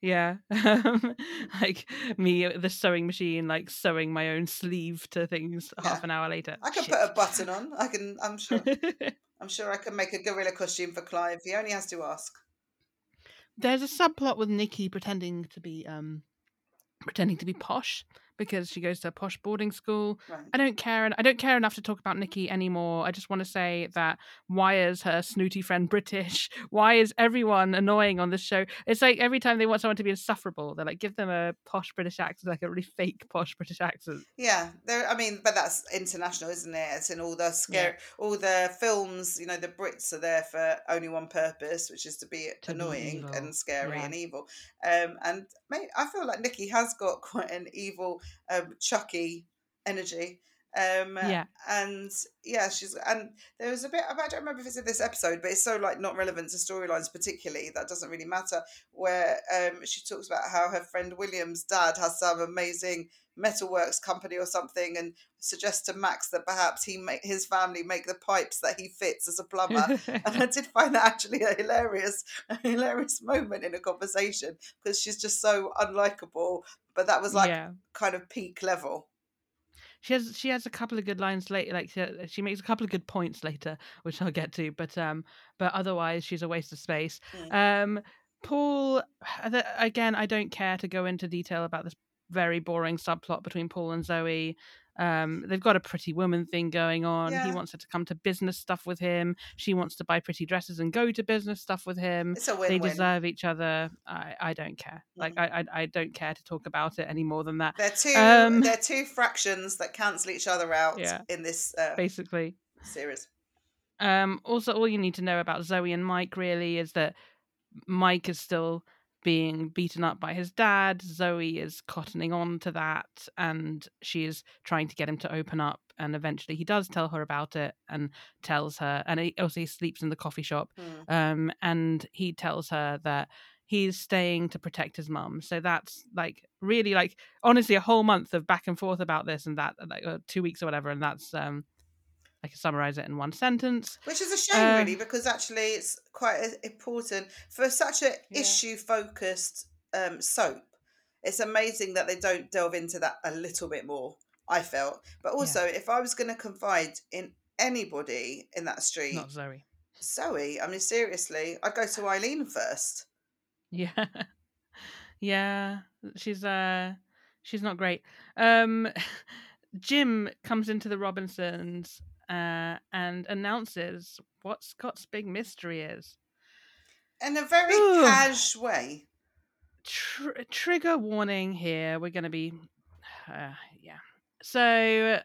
Yeah. Um, like me the sewing machine, like sewing my own sleeve to things half an hour later. I can put a button on. I can. I'm sure. I'm sure I can make a gorilla costume for Clive. He only has to ask. There's a subplot with Nikki pretending to be um pretending to be posh because she goes to a posh boarding school. Right. I don't care and I don't care enough to talk about Nikki anymore. I just want to say that why is her snooty friend British? Why is everyone annoying on this show? It's like every time they want someone to be insufferable, they're like give them a posh British accent, like a really fake posh British accent. Yeah, there. I mean, but that's international, isn't it? It's in all the scary, all the films. You know, the Brits are there for only one purpose, which is to be To annoying evil, and scary yeah. and evil. Um, and mate, I feel like Nikki has got quite an evil, um, Chucky energy. Um, Yeah. and yeah, she's and there was a bit. I don't remember if it's in this episode, but it's so like not relevant to storylines particularly that doesn't really matter. Where um, she talks about how her friend William's dad has some amazing metalworks company or something, and suggest to Max that perhaps he make his family make the pipes that he fits as a plumber. and I did find that actually a hilarious, a hilarious moment in a conversation because she's just so unlikable. But that was like yeah. kind of peak level. She has she has a couple of good lines later. Like she, she makes a couple of good points later, which I'll get to. But um, but otherwise she's a waste of space. Mm. Um, Paul, again, I don't care to go into detail about this very boring subplot between Paul and Zoe. Um, they've got a pretty woman thing going on. Yeah. He wants her to come to business stuff with him. She wants to buy pretty dresses and go to business stuff with him. It's a win-win. They deserve each other. I, I don't care. Mm-hmm. Like I, I, I don't care to talk about it any more than that. They're two um, they're two fractions that cancel each other out yeah, in this uh, basically series. Um, also, all you need to know about Zoe and Mike really is that Mike is still being beaten up by his dad. Zoe is cottoning on to that and she is trying to get him to open up. And eventually he does tell her about it and tells her, and he also he sleeps in the coffee shop. Mm. Um, and he tells her that he's staying to protect his mum. So that's like really like honestly a whole month of back and forth about this and that, like uh, two weeks or whatever. And that's um I can summarize it in one sentence. Which is a shame, uh, really, because actually it's quite important for such a yeah. issue focused um, soap. It's amazing that they don't delve into that a little bit more. I felt, but also yeah. if I was going to confide in anybody in that street, not Zoe. Zoe, I mean seriously, I'd go to Eileen first. Yeah, yeah, she's uh, she's not great. Um, Jim comes into the Robinsons uh, and announces what Scott's big mystery is. In a very Ooh. cash way. Tr- trigger warning here. We're going to be. Uh, yeah. So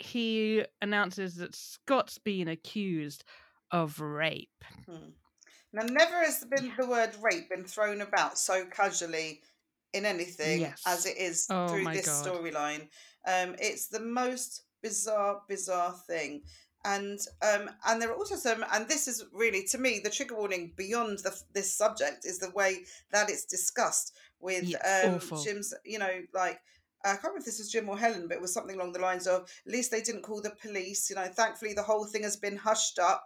he announces that Scott's been accused of rape. Hmm. Now, never has been yeah. the word rape been thrown about so casually in anything yes. as it is oh through this storyline. Um, it's the most bizarre, bizarre thing. And um, and there are also some, and this is really to me the trigger warning beyond the, this subject is the way that it's discussed with yeah, um, Jim's, you know, like I can't remember if this was Jim or Helen, but it was something along the lines of at least they didn't call the police. You know, thankfully the whole thing has been hushed up.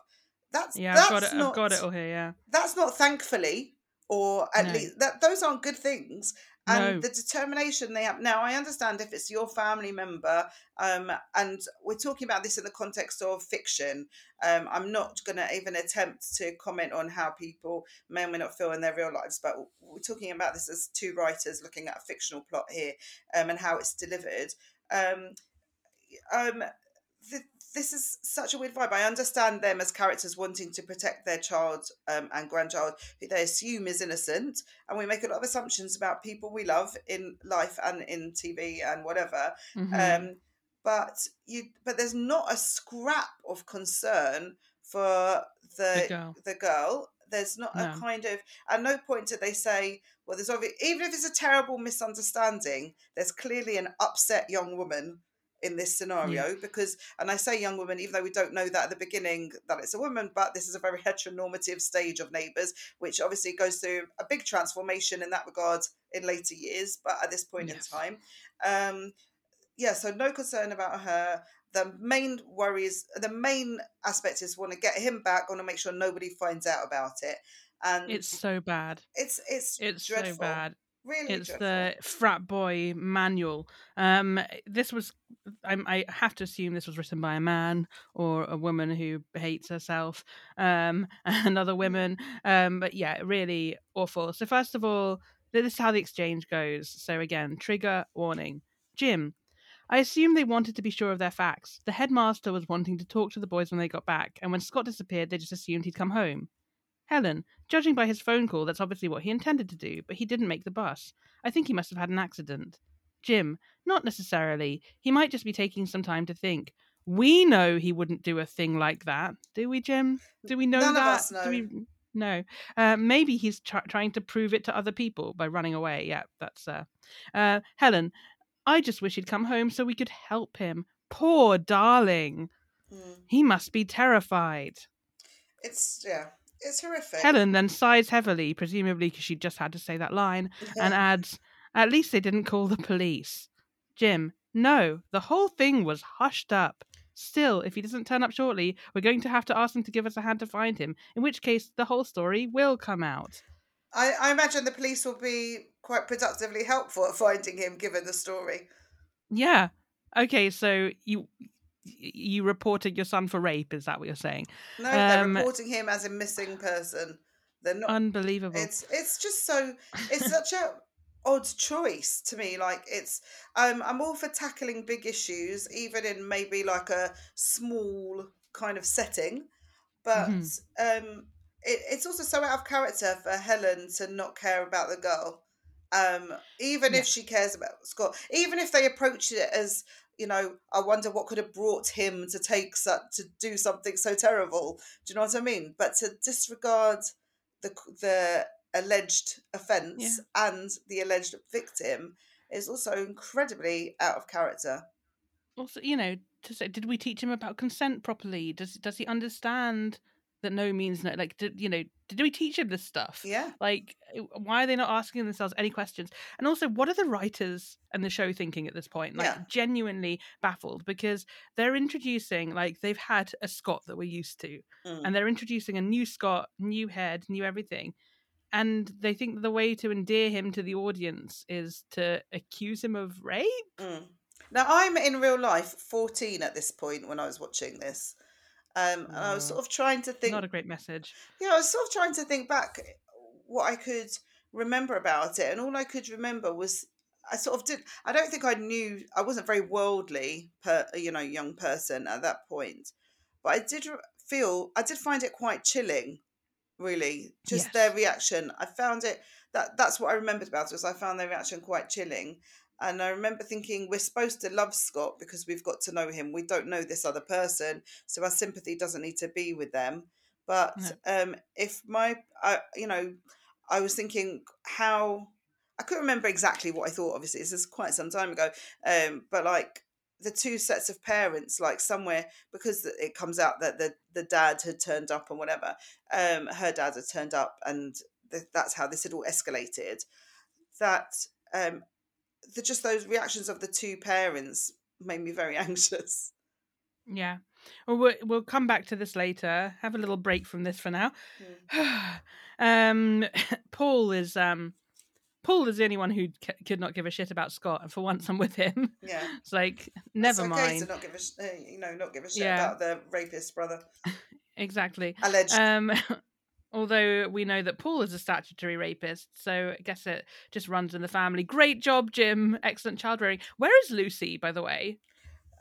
That's yeah, that's I've got it. Not, I've got it all here. Yeah, that's not thankfully, or at no. least that those aren't good things and no. the determination they have now i understand if it's your family member um, and we're talking about this in the context of fiction um, i'm not going to even attempt to comment on how people may or may not feel in their real lives but we're talking about this as two writers looking at a fictional plot here um, and how it's delivered um, um, the, this is such a weird vibe. I understand them as characters wanting to protect their child um, and grandchild, who they assume is innocent, and we make a lot of assumptions about people we love in life and in TV and whatever. Mm-hmm. Um, but you, but there's not a scrap of concern for the the girl. The girl. There's not no. a kind of at no point do they say, well, there's obviously even if it's a terrible misunderstanding, there's clearly an upset young woman in this scenario yeah. because and i say young woman even though we don't know that at the beginning that it's a woman but this is a very heteronormative stage of neighbours which obviously goes through a big transformation in that regard in later years but at this point in time. Um yeah so no concern about her. The main worries the main aspect is want to get him back want to make sure nobody finds out about it and it's so bad. it's it's it's dreadful. so bad Really it's dreadful. the frat boy manual. Um, this was, I, I, have to assume this was written by a man or a woman who hates herself um, and other mm. women. Um, but yeah, really awful. So, first of all, this is how the exchange goes. So, again, trigger warning. Jim, I assume they wanted to be sure of their facts. The headmaster was wanting to talk to the boys when they got back, and when Scott disappeared, they just assumed he'd come home. Helen, judging by his phone call, that's obviously what he intended to do, but he didn't make the bus. I think he must have had an accident. Jim, not necessarily. He might just be taking some time to think. We know he wouldn't do a thing like that, do we, Jim? Do we know None that? Of us know. Do we... No. Uh, maybe he's tr- trying to prove it to other people by running away. Yeah, that's. Uh... Uh, Helen, I just wish he'd come home so we could help him. Poor darling. Mm. He must be terrified. It's yeah. It's horrific. Helen then sighs heavily, presumably because she just had to say that line, uh-huh. and adds, At least they didn't call the police. Jim, no, the whole thing was hushed up. Still, if he doesn't turn up shortly, we're going to have to ask them to give us a hand to find him, in which case the whole story will come out. I, I imagine the police will be quite productively helpful at finding him given the story. Yeah. Okay, so you you reported your son for rape. Is that what you're saying? No, they're um, reporting him as a missing person. They're not unbelievable. It's it's just so it's such a odd choice to me. Like it's um I'm all for tackling big issues, even in maybe like a small kind of setting. But Mm-hmm. um it, it's also so out of character for Helen to not care about the girl. Um, even Yeah. if she cares about Scott, even if they approach it as, you know, I wonder what could have brought him to take such to do something so terrible. Do you know what I mean? But to disregard the the alleged offence and the alleged victim is also incredibly out of character. Also, you know, to say, did we teach him about consent properly? Does does he understand that no means no? Like, did you know? Did we teach him this stuff? Yeah. Like, why are they not asking themselves any questions? And also, what are the writers and the show thinking at this point? Like, Yeah. genuinely baffled because they're introducing like they've had a Scott that we're used to, Mm. and they're introducing a new Scott, new head, new everything. And they think the way to endear him to the audience is to accuse him of rape. Mm. Now I'm in real life 14 at this point when I was watching this. Um, and I was sort of trying to think Not a great message. Yeah, I was sort of trying to think back what I could remember about it, and all I could remember was I sort of did. I don't think I knew. I wasn't very worldly, per you know, young person at that point, but I did feel. I did find it quite chilling, really. Just their reaction. I found it. That that's what I remembered about it. Was I found their reaction quite chilling. And I remember thinking, we're supposed to love Scott because we've got to know him. We don't know this other person, so our sympathy doesn't need to be with them. But No. um, if my, I, you know, I was thinking how I couldn't remember exactly what I thought. Obviously, this is quite some time ago. Um, but like the two sets of parents, like somewhere because it comes out that the the dad had turned up and whatever, um, her dad had turned up, and th- that's how this had all escalated. That um, the, just those reactions of the two parents made me very anxious. Yeah. Well, we'll we'll come back to this later. Have a little break from this for now. um, Paul is um, Paul is the only one who c- could not give a shit about Scott, and for once I'm with him. Yeah. It's like It's never okay mind. not give a sh- uh, you know not give a shit Yeah. about the rapist brother Exactly. alleged. Um, although we know that Paul is a statutory rapist, so I guess it just runs in the family. Great job, Jim. Excellent child rearing. Where is Lucy, by the way?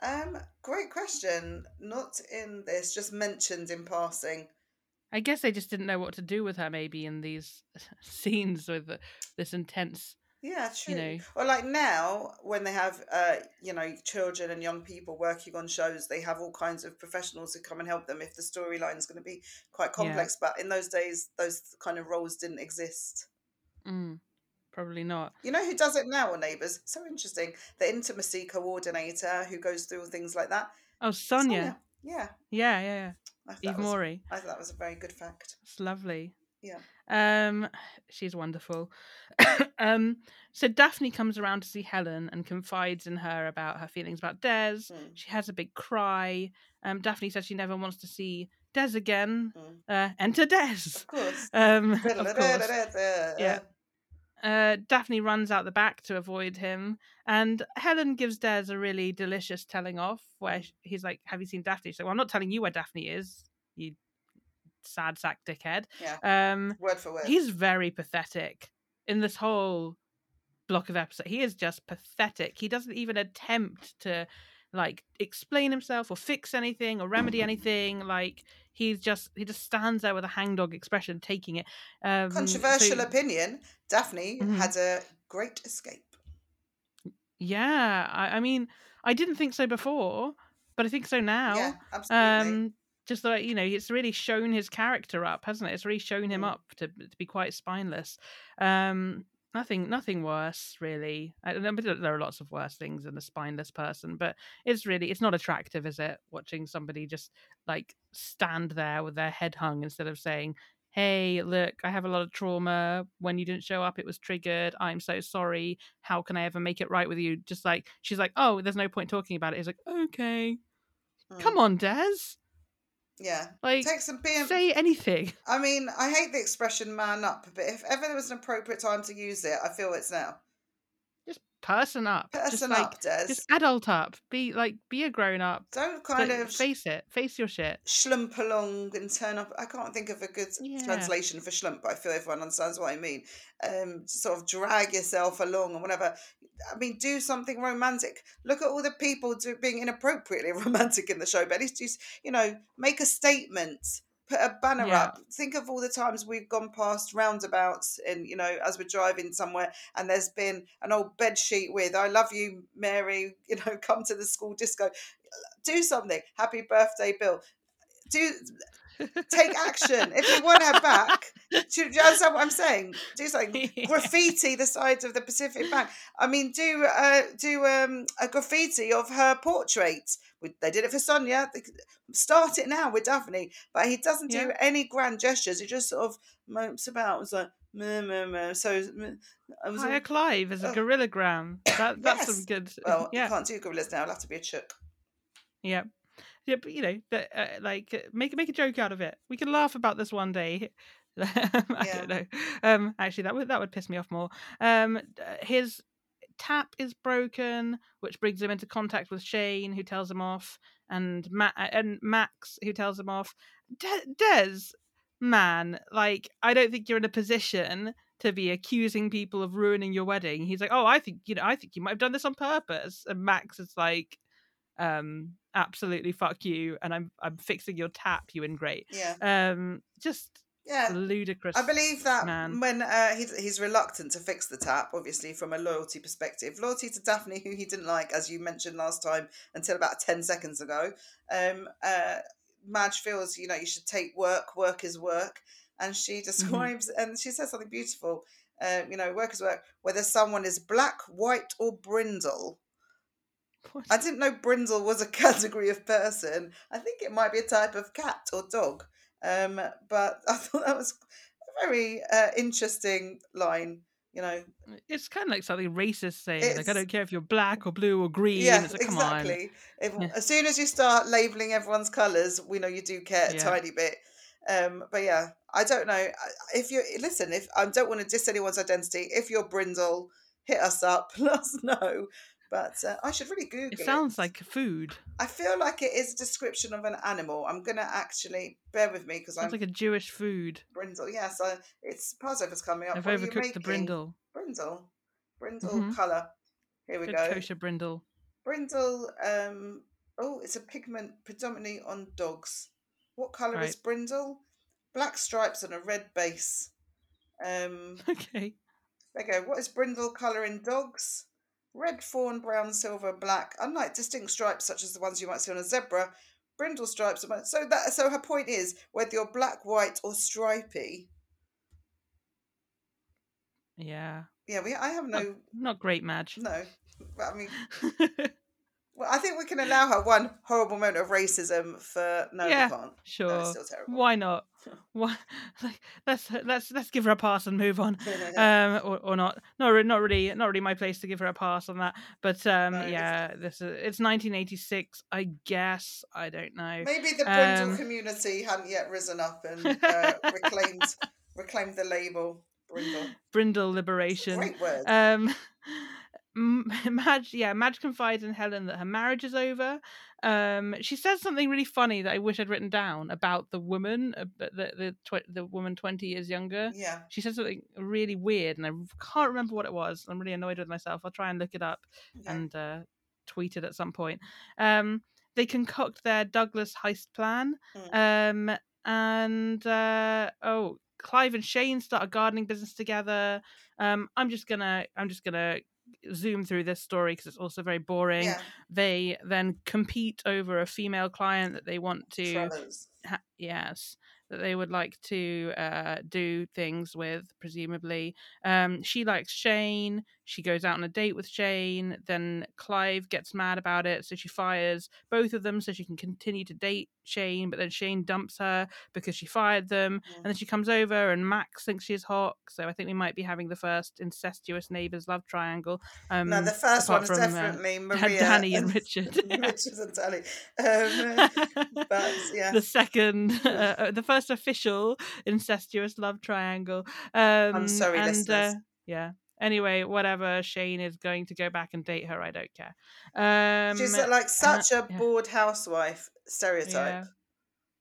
Um, great question. Not in this, just mentioned in passing. I guess they just didn't know what to do with her, maybe in these scenes with this intense. Yeah, true. know. Or like now, when they have, uh, you know, children and young people working on shows, they have all kinds of professionals who come and help them if the storyline is going to be quite Yeah. complex. But in those days, those kind of roles didn't exist. Mm, probably not. You know who does it now on Neighbours? So interesting. The intimacy coordinator who goes through things like that. Oh, Sonya. Yeah. Yeah, yeah, yeah. I Eve was, Morey. I thought that was a very good fact. It's lovely. Yeah. Um, she's wonderful. um, so Daphne comes around to see Helen and confides in her about her feelings about Des. Mm. She has a big cry. Um, Daphne says she never wants to see Des again. Mm. Uh, enter Des. Of course. Um, of course. yeah. Uh, Daphne runs out the back to avoid him, and Helen gives Des a really delicious telling off where he's like, "Have you seen Daphne?" She's like, "Well, I'm not telling you where Daphne is, you sad sack dickhead." Yeah. Um, Word for word. he's very pathetic in this whole block of episode. He is just pathetic. He doesn't even attempt to like explain himself or fix anything or remedy anything. Like he's just he just stands there with a hangdog expression, taking it. Um, Controversial so- opinion. Daphne Mhm. had a great escape. Yeah, I, I mean, I didn't think so before, but I think so now. Yeah, absolutely. Um, just like you know, it's really shown his character up, hasn't it? It's really shown him Mm. up to to be quite spineless. Um, nothing, nothing worse, really. I, I there are lots of worse things than a spineless person, but it's really, it's not attractive, is it? Watching somebody just like stand there with their head hung instead of saying. Hey, look, I have a lot of trauma. When you didn't show up, it was triggered. I'm so sorry. How can I ever make it right with you? Just like, she's like, oh, there's no point talking about it. He's like, okay. Mm. Come on, Des. Yeah. Like, Take some being. say anything. I mean, I hate the expression "man up," but if ever there was an appropriate time to use it, I feel it's now. Person up. Person just like, up, Des. Just adult up. Be like, be a grown up. Don't kind Like, of face it. Face your shit. schlump along and turn up. I can't think of a good Yeah. translation for schlump, but I feel everyone understands what I mean. Um, sort of drag yourself along and whatever. I mean, do something romantic. Look at all the people do, being inappropriately romantic in the show, but at least just, you know, make a statement. Put a banner Yeah. up. Think of all the times we've gone past roundabouts and, you know, as we're driving somewhere and there's been an old bed sheet with, I love you, Mary, you know, come to the school disco. Do something. Happy birthday, Bill. Do take action. If you want her back, do, do you understand what I'm saying? Do something. Graffiti the sides of the Pacific Bank. I mean, do uh, do um, a graffiti of her portrait. We- They did it for Sonya. They- Start it now with Daphne. But he doesn't do Yeah. any grand gestures. He just sort of mopes about. It's like, meh, meh, meh. So I was all- Hire Clive as a Oh. gorilla gram. That that's Yes. some good. well, you yeah, can't do gorillas now. It'll have to be a chook. yeah, yeah. But you know, that, uh, like uh, make make a joke out of it. We can laugh about this one day. I Yeah. don't know. Um, actually, that would that would piss me off more. Um, uh, his tap is broken, which brings him into contact with Shane, who tells him off, and Ma- and Max, who tells him off. De- Des, man, like I don't think you're in a position to be accusing people of ruining your wedding. He's like, oh, I think you know, I think you might have done this on purpose. And Max is like, um, absolutely fuck you, and I'm I'm fixing your tap, you ingrate. Yeah. Um, just Yeah. ludicrous. I believe that man. when uh, he's he's reluctant to fix the tap, obviously from a loyalty perspective, loyalty to Daphne, who he didn't like, as you mentioned last time, until about ten seconds ago. Um, uh, Madge feels you know you should take work. Work is work, and she describes and she says something beautiful. Um, you know, work is work. Whether someone is black, white, or brindle. What? I didn't know brindle was a category of person. I think it might be a type of cat or dog. Um, but I thought that was a very uh, interesting line. You know, It's kind of like something racist saying, like, I don't care if you're black or blue or green. yeah, it's like, come on. exactly. If, Yeah. As soon as you start labeling everyone's colours, we know you do care a Yeah. tiny bit. Um, but yeah, I don't know if you listen. If I don't want to diss anyone's identity, if you're brindle, hit us up, let us know. But uh, I should really Google It sounds like food. I feel like it is a description of an animal. I'm gonna actually bear with me because I'm Sounds like a Jewish food. brindle. Yes, I, it's Passover's coming up. I've What overcooked the brindle. Brindle, brindle Mhm. color. Here we Good go. kosher brindle. Brindle. Um. Oh, it's a pigment predominantly on dogs. What color is brindle? Black stripes on a red base. Um. Okay. There you go. What is brindle color in dogs? Red, fawn, brown, silver, black. Unlike distinct stripes such as the ones you might see on a zebra, brindle stripes are so that so her point is whether you're black, white, or stripy. Yeah. Yeah, we. I have no not great, Madge. no. But I mean, well, I think we can allow her one horrible moment of racism for no, Yeah, we can't. No, sure. it's still terrible. Why not? Why? Like, let's let's let's give her a pass and move on. Um, or, or not? Not not really not really my place to give her a pass on that. But um, No, yeah, this is it's 1986. I guess I don't know. Maybe the brindle Um, community hadn't yet risen up and uh, reclaimed reclaimed the label brindle. Brindle liberation. Great word. Um, Madge, yeah, Madge confides in Helen that her marriage is over. Um, she says something really funny that I wish I'd written down about the woman, uh, the the tw- the woman twenty years younger. yeah. She says something really weird, and I can't remember what it was. I'm really annoyed with myself. I'll try and look it up Okay. and uh, tweet it at some point. Um, they concoct their Douglas heist plan, um, and uh, oh, Clive and Shane start a gardening business together. Um, I'm just gonna, I'm just gonna zoom through this story because it's also very boring. yeah. They then compete over a female client that they want to ha- yes that they would like to uh, do things with presumably um, she likes shane she goes out on a date with shane then clive gets mad about it so she fires both of them so she can continue to date shane but then shane dumps her because she fired them Mm. and then she comes over and max thinks she's hot so i think we might be having the first incestuous neighbors love triangle um, no, the first one is uh, definitely Dan- Maria danny and richard Richard and Danny. Um, but yeah, the second, uh, uh, the first official incestuous love triangle. Um, sorry, and, listeners. Uh, yeah, Anyway, whatever. Shane is going to go back and date her. I don't care. Um, She's uh, like such a yeah. bored housewife stereotype.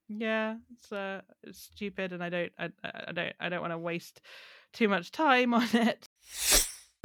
yeah, yeah. It's uh, it's stupid, and I don't, I, I I don't, I don't want to waste too much time on it.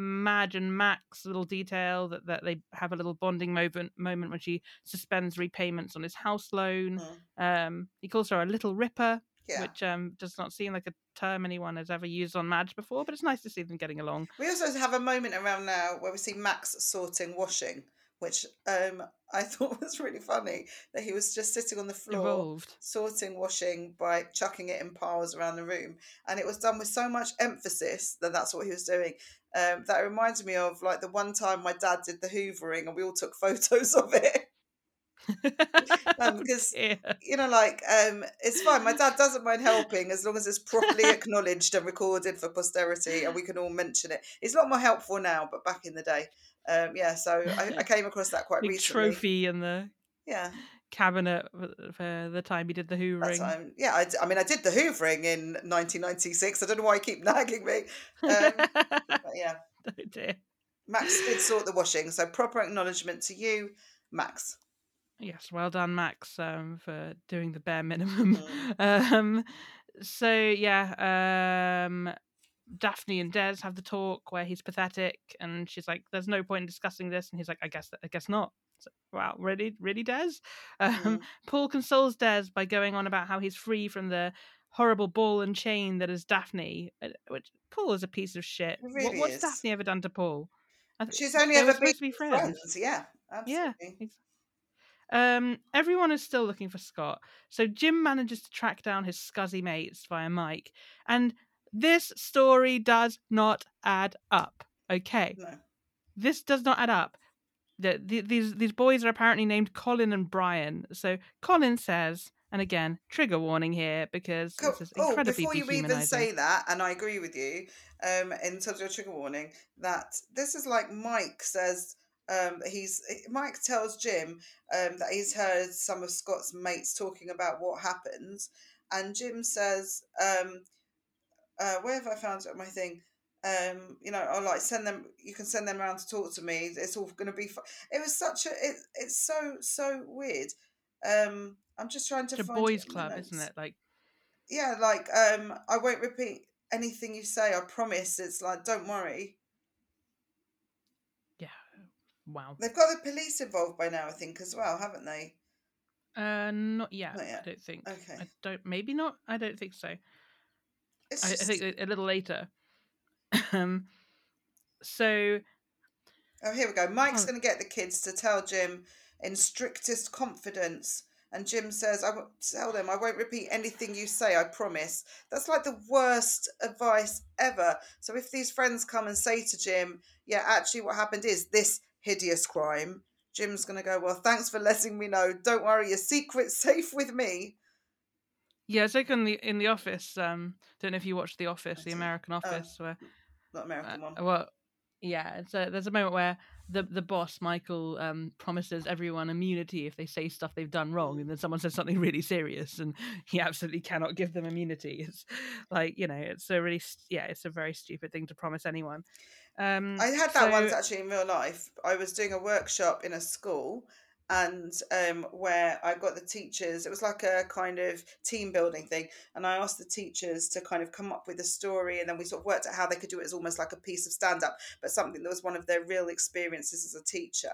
Madge and Max little detail that, that they have a little bonding moment moment when she suspends repayments on his house loan. Mm. Um, he calls her a little ripper, Yeah. which um does not seem like a term anyone has ever used on Madge before, but it's nice to see them getting along. We also have a moment around now where we see Max sorting washing, which um, I thought was really funny that he was just sitting on the floor Evolved. sorting washing by chucking it in piles around the room, and it was done with so much emphasis that that's what he was doing. Um, that reminds me of like the one time my dad did the hoovering and we all took photos of it. Um, because Yeah. you know, like um, it's fine. My dad doesn't mind helping as long as it's properly acknowledged and recorded for posterity, and we can all mention it. It's a lot more helpful now, but back in the day, um, yeah. So I, I came across that quite Big recently. trophy in the Yeah, cabinet for- the time he did the hoovering. Yeah, I, d- I mean, I did the hoovering in 1996. I don't know why you keep nagging me. Um, yeah, oh dear. Max did sort the washing, so proper acknowledgement to you, Max. Yes, well done, Max, um, for doing the bare minimum. Um, so yeah, um, Daphne and Des have the talk where he's pathetic, and she's like, "There's no point in discussing this," and he's like, "I guess, I guess not." So, wow, really, really, Des? Um, Mm. Paul consoles Des by going on about how he's free from the horrible ball and chain that is Daphne. uh, Which Paul is a piece of shit. He what, what's is. Daphne ever done to Paul? I th- She's only ever been to be friends. friends. Yeah, Yeah. absolutely. Um, everyone is still looking for Scott. So Jim manages to track down his scuzzy mates via Mike. And this story does not add up. Okay. No. This does not add up. The, the, these these boys are apparently named Colin and Brian. So Colin says, and again, trigger warning here because Cool. this is Oh, before you even say that, and I agree with you, um, in terms of your trigger warning, that this is like Mike says. Um, that he's Mike tells Jim um, that he's heard some of Scott's mates talking about what happens, and Jim says, um, uh, "Where have I found my thing?" Um, you know, I like send them. You can send them around to talk to me. It's all going to be. It was such a. It, it's so so weird. Um, I'm just trying to It's a find it boys' club, isn't it? Like yeah, like um, I won't repeat anything you say. I promise. It's like, don't worry. Wow. They've got the police involved by now, I think, as well, haven't they? Uh, not yet. Not yet. I don't think. Okay. I don't. Maybe not. I don't think so. It's I, I think a a little later. um, so oh, here we go. Mike's Oh. going to get the kids to tell Jim in strictest confidence. And Jim says, "I won't tell them. I won't repeat anything you say. I promise." That's like the worst advice ever. So if these friends come and say to Jim, "Yeah, actually, what happened is this hideous crime," Jim's going to go, "Well, thanks for letting me know. Don't worry, your secret's safe with me." yeah, it's like in the in the office. Um, don't know if you watched The Office, the. American Office, where Not American uh, one. well, yeah, it's a, there's a moment where the the boss Michael um promises everyone immunity if they say stuff they've done wrong, and then someone says something really serious, and he absolutely cannot give them immunity. It's like you know, it's a really yeah, it's a very stupid thing to promise anyone. Um, I had that once actually in real life. I was doing a workshop in a school and um where I got the teachers it was like a kind of team building thing and I asked the teachers to kind of come up with a story and then we sort of worked out how they could do it as almost like a piece of stand up but something that was one of their real experiences as a teacher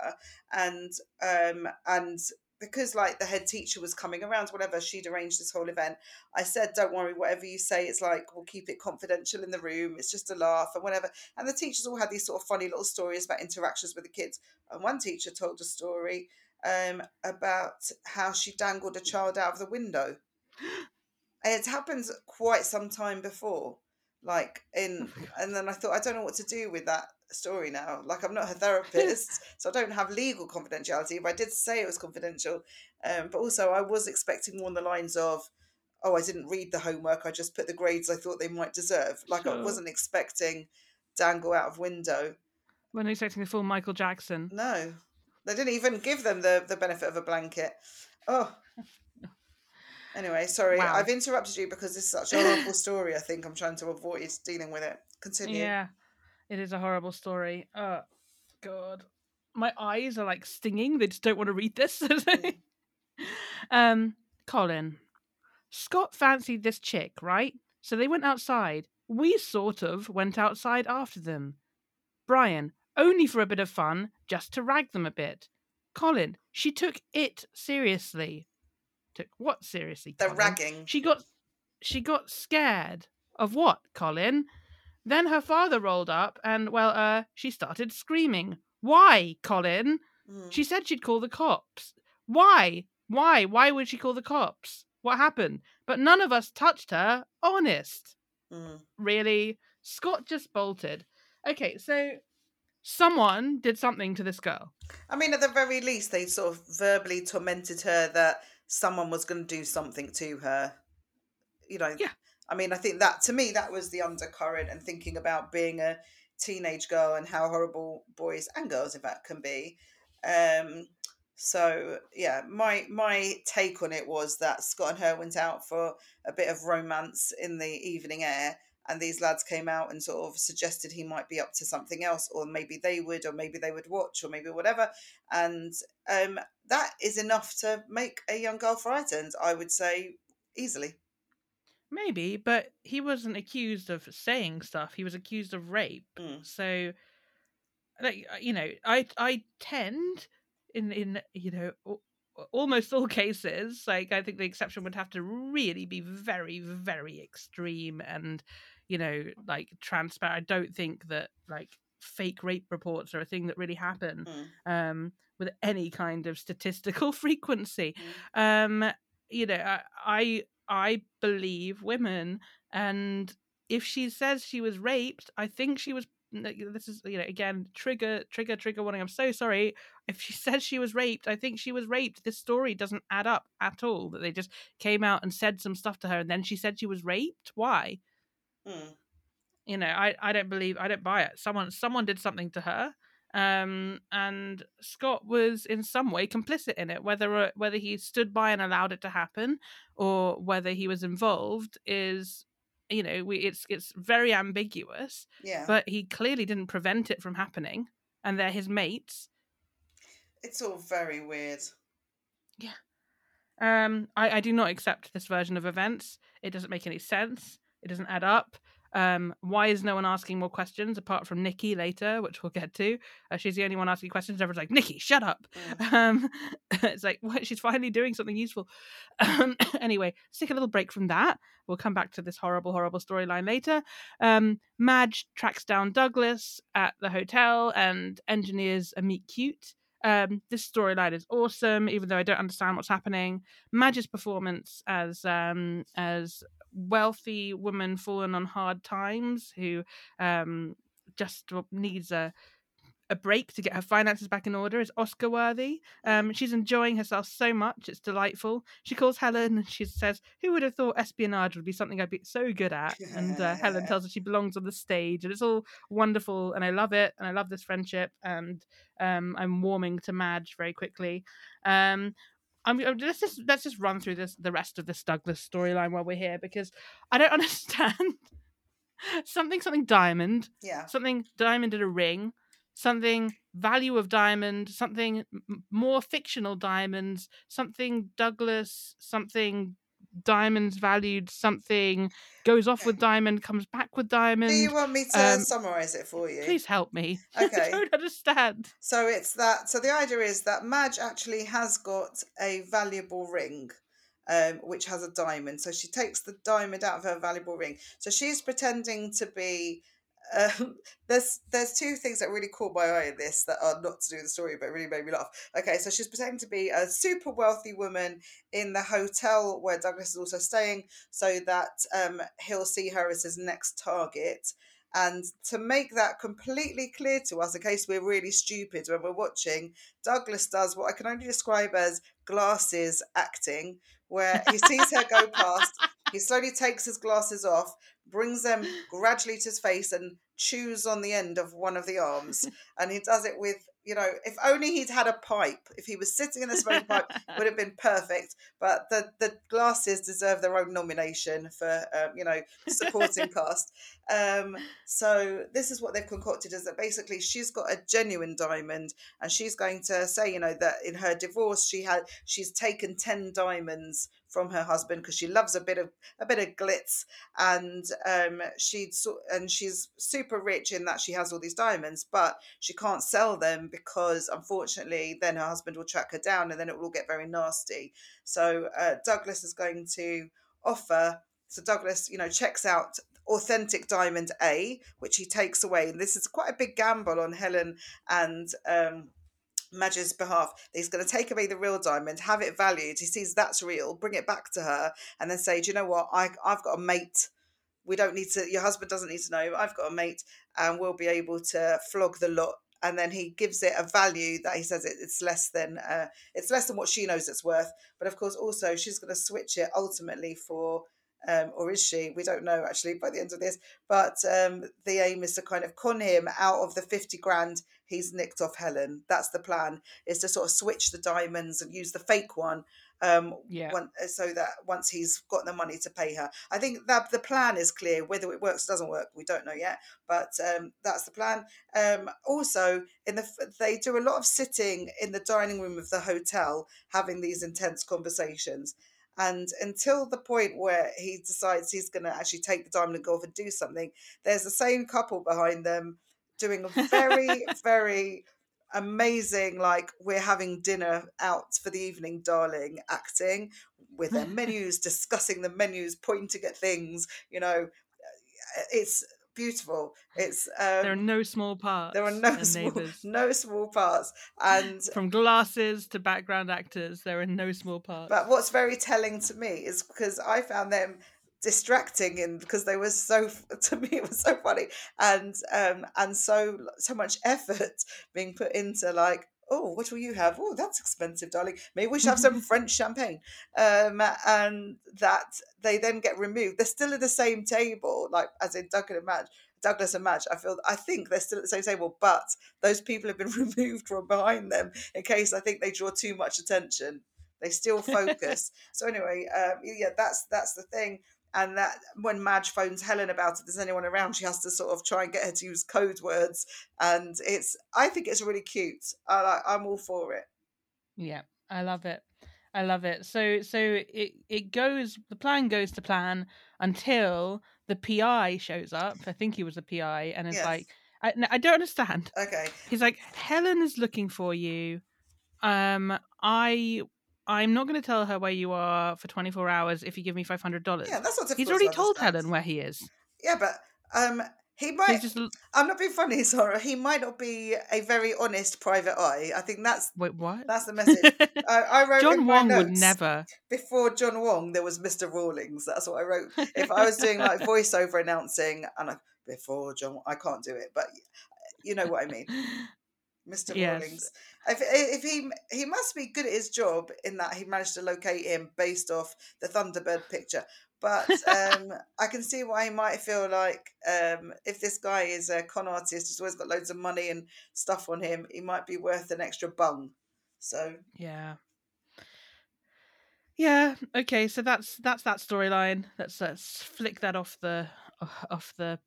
and um and because like the head teacher was coming around whatever she'd arranged this whole event I said don't worry whatever you say it's like we'll keep it confidential in the room it's just a laugh and whatever and the teachers all had these sort of funny little stories about interactions with the kids. And one teacher told a story um, about how she dangled a child out of the window. And It's happened quite some time before. Like in, and then I thought I don't know what to do with that story now. Like I'm not her therapist, so I don't have legal confidentiality. But I did say it was confidential. Um, but also I was expecting more on the lines of, oh, I didn't read the homework. I just put the grades I thought they might deserve. Like I wasn't expecting dangle out of window. When expecting the full Michael Jackson. No, they didn't even give them the, the benefit of a blanket. Oh. Anyway, sorry, Wow. I've interrupted you because this is such a horrible story. I think I'm trying to avoid dealing with it. Continue. Yeah. It is a horrible story. Oh god. My eyes are like stinging. They just don't want to read this. um, Colin. Scott fancied this chick, right? So they went outside. We sort of went outside after them. Brian, only for a bit of fun, just to rag them a bit. Colin, she took it seriously. Took what seriously? The Colin? ragging. She got she got scared. Of what, Colin? Then her father rolled up and well, uh, she started screaming. Why, Colin? Mm. She said she'd call the cops. Why? Why? Why would she call the cops? What happened? But none of us touched her. Honest. Mm. Really? Scott just bolted. Okay, so someone did something to this girl. I mean, at the very least, they sort of verbally tormented her that someone was going to do something to her. You know. Yeah. I mean, I think that to me that was the undercurrent, and thinking about being a teenage girl and how horrible boys and girls, in fact, can be. Um, so yeah, my my take on it was that Scott and her went out for a bit of romance in the evening air, and these lads came out and sort of suggested he might be up to something else, or maybe they would, or maybe they would watch, or maybe whatever, and um, that is enough to make a young girl frightened. I would say easily. Maybe, but he wasn't accused of saying stuff. He was accused of rape. Mm. So, like uh, you know, I I tend in in you know almost all cases, like I think the exception would have to really be very very extreme and you know like transparent. I don't think that like fake rape reports are a thing that really happen Mm. um with any kind of statistical frequency Mm. um you know I, I i believe women and if she says she was raped i think she was this is you know again trigger trigger trigger warning i'm so sorry. If she says she was raped i think she was raped. This story doesn't add up at all that they just came out and said some stuff to her and then she said she was raped? Why? Mm. you know i i don't believe i don't buy it. Someone someone did something to her um and scott was in some way complicit in it whether uh, whether he stood by and allowed it to happen or whether he was involved is you know we it's it's very ambiguous Yeah. but he clearly didn't prevent it from happening and they're his mates it's all very weird. Yeah. Um i i do not accept this version of events it doesn't make any sense it doesn't add up um why is no one asking more questions apart from nikki later which we'll get to? Uh, she's the only one asking questions. Everyone's like nikki shut up. Mm. um it's like what? She's finally doing something useful. Um anyway let's take a little break from that. We'll come back to this horrible horrible storyline later. Um madge tracks down douglas at the hotel and engineers a meet cute. Um this storyline is awesome even though i don't understand what's happening. Madge's performance as um as wealthy woman fallen on hard times who um just needs a a break to get her finances back in order is Oscar worthy. Um, she's enjoying herself so much; it's delightful. She calls Helen and she says, "Who would have thought espionage would be something I'd be so good at?" And uh, Helen tells her she belongs on the stage, and it's all wonderful, and I love it, and I love this friendship, and um, I'm warming to Madge very quickly. Um, I'm- let's just let's just run through this the rest of this Douglas storyline while we're here because I don't understand. Something something diamond. Yeah. something diamond in a ring, something value of diamond, something m- more fictional diamonds, something Douglas, something diamonds valued, something goes off with diamond, comes back with diamond. Do you want me to um, summarize it for you? Please help me. Okay. I don't understand. So it's that. So the idea is that Madge actually has got a valuable ring, um, which has a diamond. So she takes the diamond out of her valuable ring. So she's pretending to be. Um, there's there's two things that really caught my eye in this that are not to do with the story, but really made me laugh. Okay, so she's pretending to be a super wealthy woman in the hotel where Douglas is also staying, so that um, he'll see her as his next target. And to make that completely clear to us, in case we're really stupid when we're watching, Douglas does what I can only describe as glasses acting, where he sees her go past, he slowly takes his glasses off, brings them gradually to his face, and chews on the end of one of the arms. And he does it with, you know, if only he'd had a pipe. If he was sitting in a smoking pipe, would have been perfect. But the the glasses deserve their own nomination for um, you know supporting cast. Um, so this is what they've concocted: is that basically she's got a genuine diamond, and she's going to say, you know, that in her divorce she had she's taken ten diamonds from her husband because she loves a bit of a bit of glitz and um she'd and she's super rich in that she has all these diamonds but she can't sell them because unfortunately then her husband will track her down and then it will all get very nasty so uh, douglas is going to offer so douglas you know checks out authentic diamond a which he takes away and this is quite a big gamble on helen and um Madge's behalf he's going to take away the real diamond, have it valued. He sees that's real, bring it back to her, and then say, Do you know what? I, I've got a mate. We don't need to, your husband doesn't need to know. I've got a mate, and we'll be able to flog the lot. And then he gives it a value that he says it, it's less than uh, it's less than what she knows it's worth. But of course, also she's going to switch it ultimately for um, or is she? We don't know actually by the end of this. But um, the aim is to kind of con him out of the 50 grand he's nicked off Helen. That's the plan, is to sort of switch the diamonds and use the fake one. Um, yeah. One, uh, so that once he's got the money to pay her, I think that the plan is clear. Whether it works or doesn't work, we don't know yet. But um, that's the plan. Um, also, in the they do a lot of sitting in the dining room of the hotel, having these intense conversations. And until the point where he decides he's going to actually take the diamond and go off and do something, there's the same couple behind them doing a very, very amazing, like, we're having dinner out for the evening, darling, acting with their menus, discussing the menus, pointing at things, you know. It's beautiful. It's um, there are no small parts. There are no small, no small parts, and from glasses to background actors, there are no small parts. But what's very telling to me is because I found them distracting and because they were so to me it was so funny and um and so so much effort being put into like oh, what will you have? Oh, that's expensive, darling. Maybe we should have some French champagne. Um, and that they then get removed. They're still at the same table, like as in Duncan and Madge Douglas and Madge, I feel I think they're still at the same table, but those people have been removed from behind them in case I think they draw too much attention. They still focus. so anyway, um, yeah, that's that's the thing and that when Madge phones Helen about it, there's anyone around, she has to sort of try and get her to use code words, and it's I think it's really cute. I like I'm all for it. Yeah, I love it. I love it. So so it it goes the plan goes to plan until the PI shows up. I think he was a PI, and it's yes. like I I don't understand. Okay. He's like Helen is looking for you. Um, I I'm not going to tell her where you are for 24 hours if you give me $500. Yeah, that's not He's already told Helen where he is. Yeah, but um, he might. Just... I'm not being funny, Sara. He might not be a very honest private eye. I think that's. Wait, what? That's the message. I, I, wrote. John Wong would never. Before John Wong, there was Mr. Rawlings. That's what I wrote. If I was doing like voiceover announcing, and I, before John, I can't do it, but you know what I mean. Mr. Yes. Rawlings. If, if he he must be good at his job in that he managed to locate him based off the Thunderbird picture. But um, I can see why he might feel like um, if this guy is a con artist, he's always got loads of money and stuff on him, he might be worth an extra bung. So yeah, yeah. Okay, so that's that's that storyline. Let's let's flick that off the off the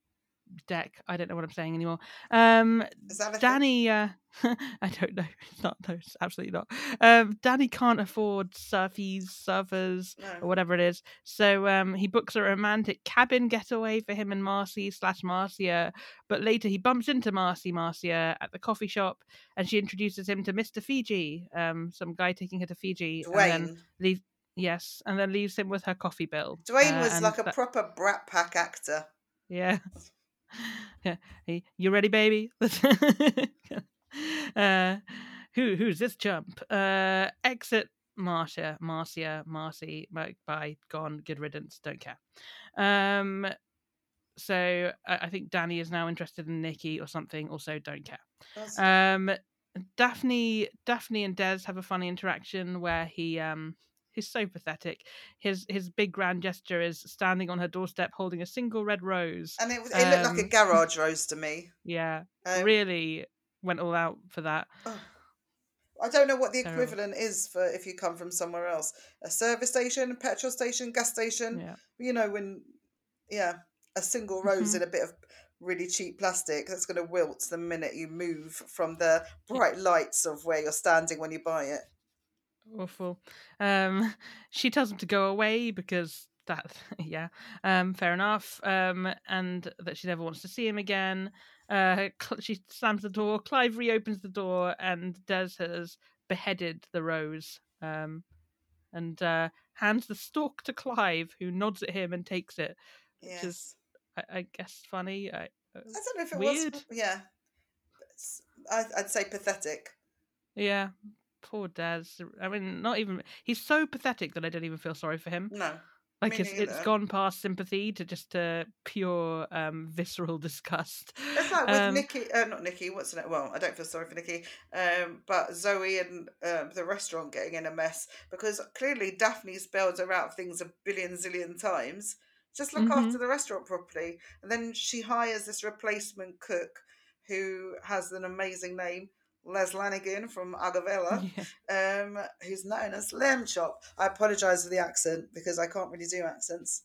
deck. I don't know what I'm saying anymore. Um, Danny, uh, I don't know. It's not. No, it's absolutely not. Um, Danny can't afford surfies, surfers, no. or whatever it is. So um, he books a romantic cabin getaway for him and Marcy slash Marcia. But later he bumps into Marcy Marcia at the coffee shop, and she introduces him to Mister Fiji, um, some guy taking her to Fiji, Dwayne. and then leave. Yes, and then leaves him with her coffee bill. Dwayne uh, was like a that... proper Brat Pack actor. Yeah. yeah. Hey, you ready, baby? uh, who who's this chump? Uh, exit Marcia, Marcia, Marcy, bye, gone, good riddance, don't care. Um, so I, I think Danny is now interested in Nikki or something. Also, don't care. Um, Daphne, Daphne and Des have a funny interaction where he um He's so pathetic. His his big grand gesture is standing on her doorstep holding a single red rose. And it, it um, looked like a um, garage rose to me. Yeah. Um, really, went all out for that. Oh. I don't know what the equivalent is for if you come from somewhere else. A service station, a petrol station, gas station. Yeah. You know, when, yeah, a single rose Mhm. in a bit of really cheap plastic that's going to wilt the minute you move from the bright lights of where you're standing when you buy it. Awful. Um, she tells him to go away because that, yeah, um, fair enough. Um, and that she never wants to see him again. Uh, she slams the door. Clive reopens the door, and Des has beheaded the rose. Um, and uh, hands the stalk to Clive, who nods at him and takes it. Yes. is I, I guess funny. I, uh, I don't know if it weird. was. Yeah. I'd say pathetic. yeah, poor Des. I mean, not even. He's so pathetic that I don't even feel sorry for him. No. like it's, it's gone past sympathy to just uh, pure um visceral disgust It's like with Um, Nikki, uh, not Nikki, what's her name? Well, I don't feel sorry for Nikki, um, but Zoe and um the restaurant getting in a mess because clearly Daphne spelled her out things a billion zillion times. Just look Mhm. after the restaurant properly. And then she hires this replacement cook who has an amazing name, Les Lanigan from Agavella, yeah. um, who's known as Lamb Chop. I apologise for the accent because I can't really do accents.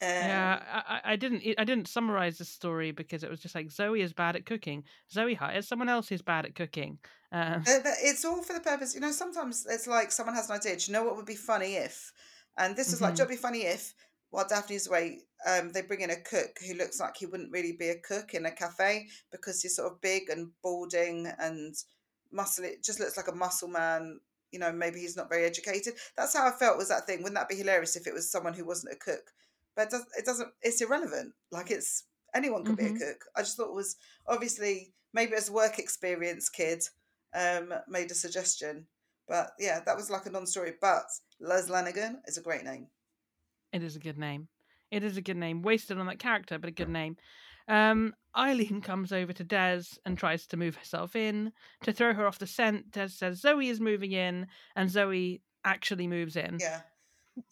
Um, yeah I, I- didn't i didn't summarize the story because it was just like zoe is bad at cooking zoe hires someone else who's bad at cooking Uh, It's all for the purpose. You know, sometimes it's like someone has an idea. Do you know what would be funny if? And this is like, do you know be funny if, while Daphne's away, um, they bring in a cook who looks like he wouldn't really be a cook in a cafe because he's sort of big and balding and muscle. It just looks like a muscle man. You know, maybe he's not very educated. That's how I felt was that thing. Wouldn't that be hilarious if it was someone who wasn't a cook? But it, does, it doesn't. It's irrelevant. Like it's anyone could Mhm. be a cook. I just thought it was obviously maybe as a work experience kid um, made a suggestion. But yeah, that was like a non-story. But Les Lanigan is a great name. It is a good name it is a good name wasted on that character but a good name um, eileen comes over to des and tries to move herself in to throw her off the scent des says zoe is moving in and zoe actually moves in Yeah,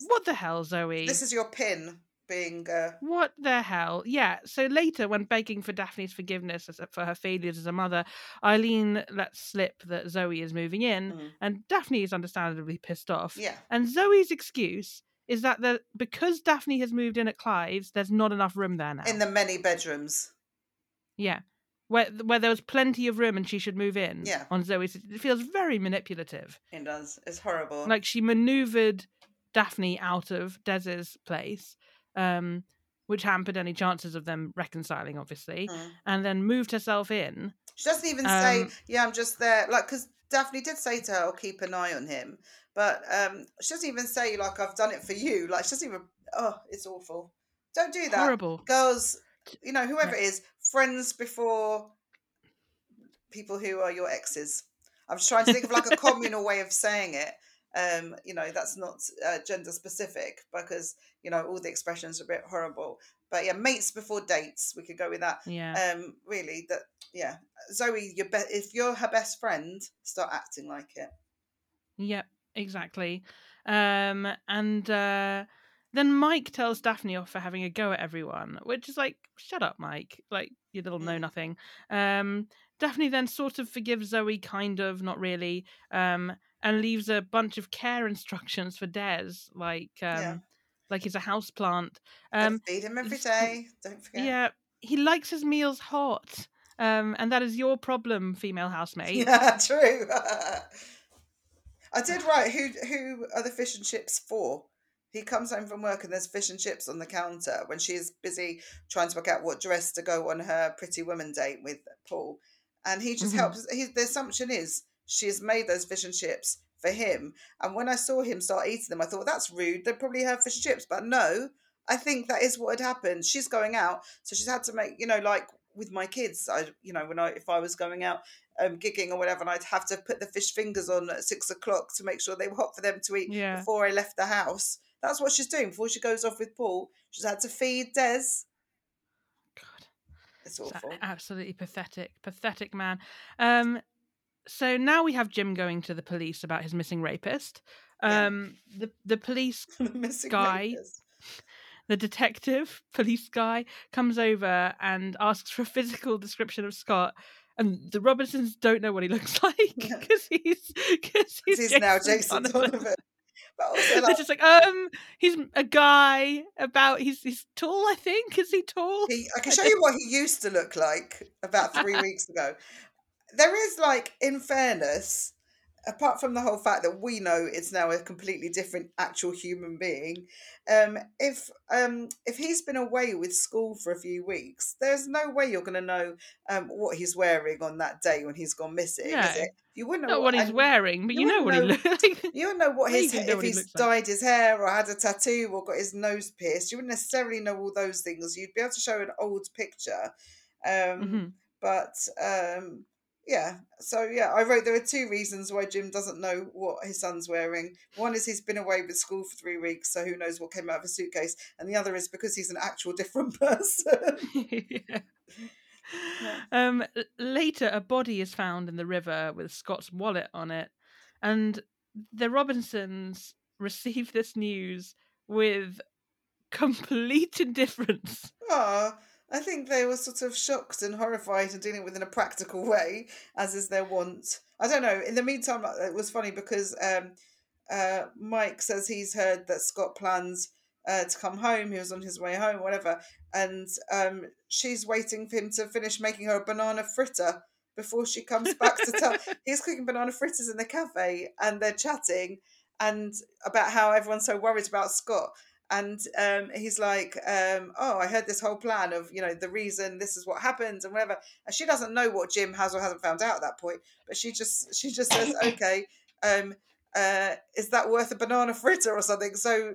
what the hell zoe this is your pin being. Uh, What the hell? Yeah. So later, when begging for Daphne's forgiveness for her failures as a mother, Eileen lets slip that Zoe is moving in, mm, and Daphne is understandably pissed off. yeah, And Zoe's excuse is that the, because Daphne has moved in at Clive's, there's not enough room there now. in the many bedrooms. yeah. Where, where there was plenty of room and she should move in Yeah. on Zoe's. It feels very manipulative. It does. It's horrible. Like she maneuvered Daphne out of Des's place, um, which hampered any chances of them reconciling, obviously, Mm. and then moved herself in. She doesn't even say, Um, "Yeah, I'm just there." Like, because Daphne did say to her, "I'll keep an eye on him," but um, she doesn't even say, "Like, I've done it for you." Like, she doesn't even. Oh, it's awful. Don't do that, Horrible. girls. You know, whoever it is, friends before people who are your exes. I'm just trying to think of like a communal way of saying it. Um, you know, that's not uh, gender specific because you know all the expressions are a bit horrible. But yeah, mates before dates. We could go with that Yeah. um really that yeah zoe your be- if you're her best friend start acting like it Yep, exactly. Um, and uh, then Mike tells Daphne off for having a go at everyone, which is like, shut up, Mike. Like, you little know Mm. nothing. Um, Daphne then sort of forgives Zoe, kind of, not really, um, and leaves a bunch of care instructions for Des, like, um, Yeah. like he's a houseplant. Gotta Um, feed him every day. don't forget yeah, he likes his meals hot. Um, and that is your problem, female housemate. yeah true i did write who who are the fish and chips for he comes home from work and there's fish and chips on the counter when she is busy trying to work out what dress to go on her pretty woman date with paul and he just Mhm. helps he, the assumption is she's made those fish and chips for him and when i saw him start eating them i thought that's rude They're probably have fish and chips but no i think that is what had happened she's going out so she's had to make you know like with my kids i you know when i if i was going out um, gigging or whatever, and I'd have to put the fish fingers on at six o'clock to make sure they were hot for them to eat Yeah. before I left the house. That's what she's doing before she goes off with Paul. She's had to feed Des. God. It's It's awful. absolutely pathetic, pathetic man. Um, so now we have Jim going to the police about his missing rapist. Yeah. Um, the the police, The missing Guy. rapist. the detective, police guy comes over and asks for a physical description of Scott. and the Robinsons don't know what he looks like because he's because he's, he's now Jason Donovan. Donovan. But also, like, They're just like, um, he's a guy about he's he's tall. I think is he tall? He, I can show you what he used to look like about three weeks ago. There is like, in fairness, apart from the whole fact that we know it's now a completely different actual human being, um, if um, if he's been away with school for a few weeks, there's no way you're going to know um, what he's wearing on that day when he's gone missing. No. Is it? You wouldn't know what, what he's wearing, but you, you know what know, he looks like. You don't know what his if he's he dyed like. his hair or had a tattoo or got his nose pierced. You wouldn't necessarily know all those things. You'd be able to show an old picture, um, mm-hmm. but um, yeah. So yeah, I wrote there are two reasons why Jim doesn't know what his son's wearing. One is he's been away with school for three weeks, so who knows what came out of his suitcase, and the other is because he's an actual different person. yeah. Um, later, a body is found in the river with Scott's wallet on it, and the Robinsons receive this news with complete indifference. Ah, I think they were sort of shocked and horrified and dealing with it in a practical way, as is their wont. I don't know. In the meantime, it was funny because um, uh, Mike says he's heard that Scott plans uh, to come home. He was on his way home, whatever. And um, she's waiting for him to finish making her a banana fritter before she comes back to tell. He's cooking banana fritters in the cafe and they're chatting and about how everyone's so worried about Scott and um, he's like, um, "Oh, I heard this whole plan of you know the reason this is what happens and whatever." And she doesn't know what Jim has or hasn't found out at that point, but she just she just says, "Okay, um, uh, is that worth a banana fritter or something?" So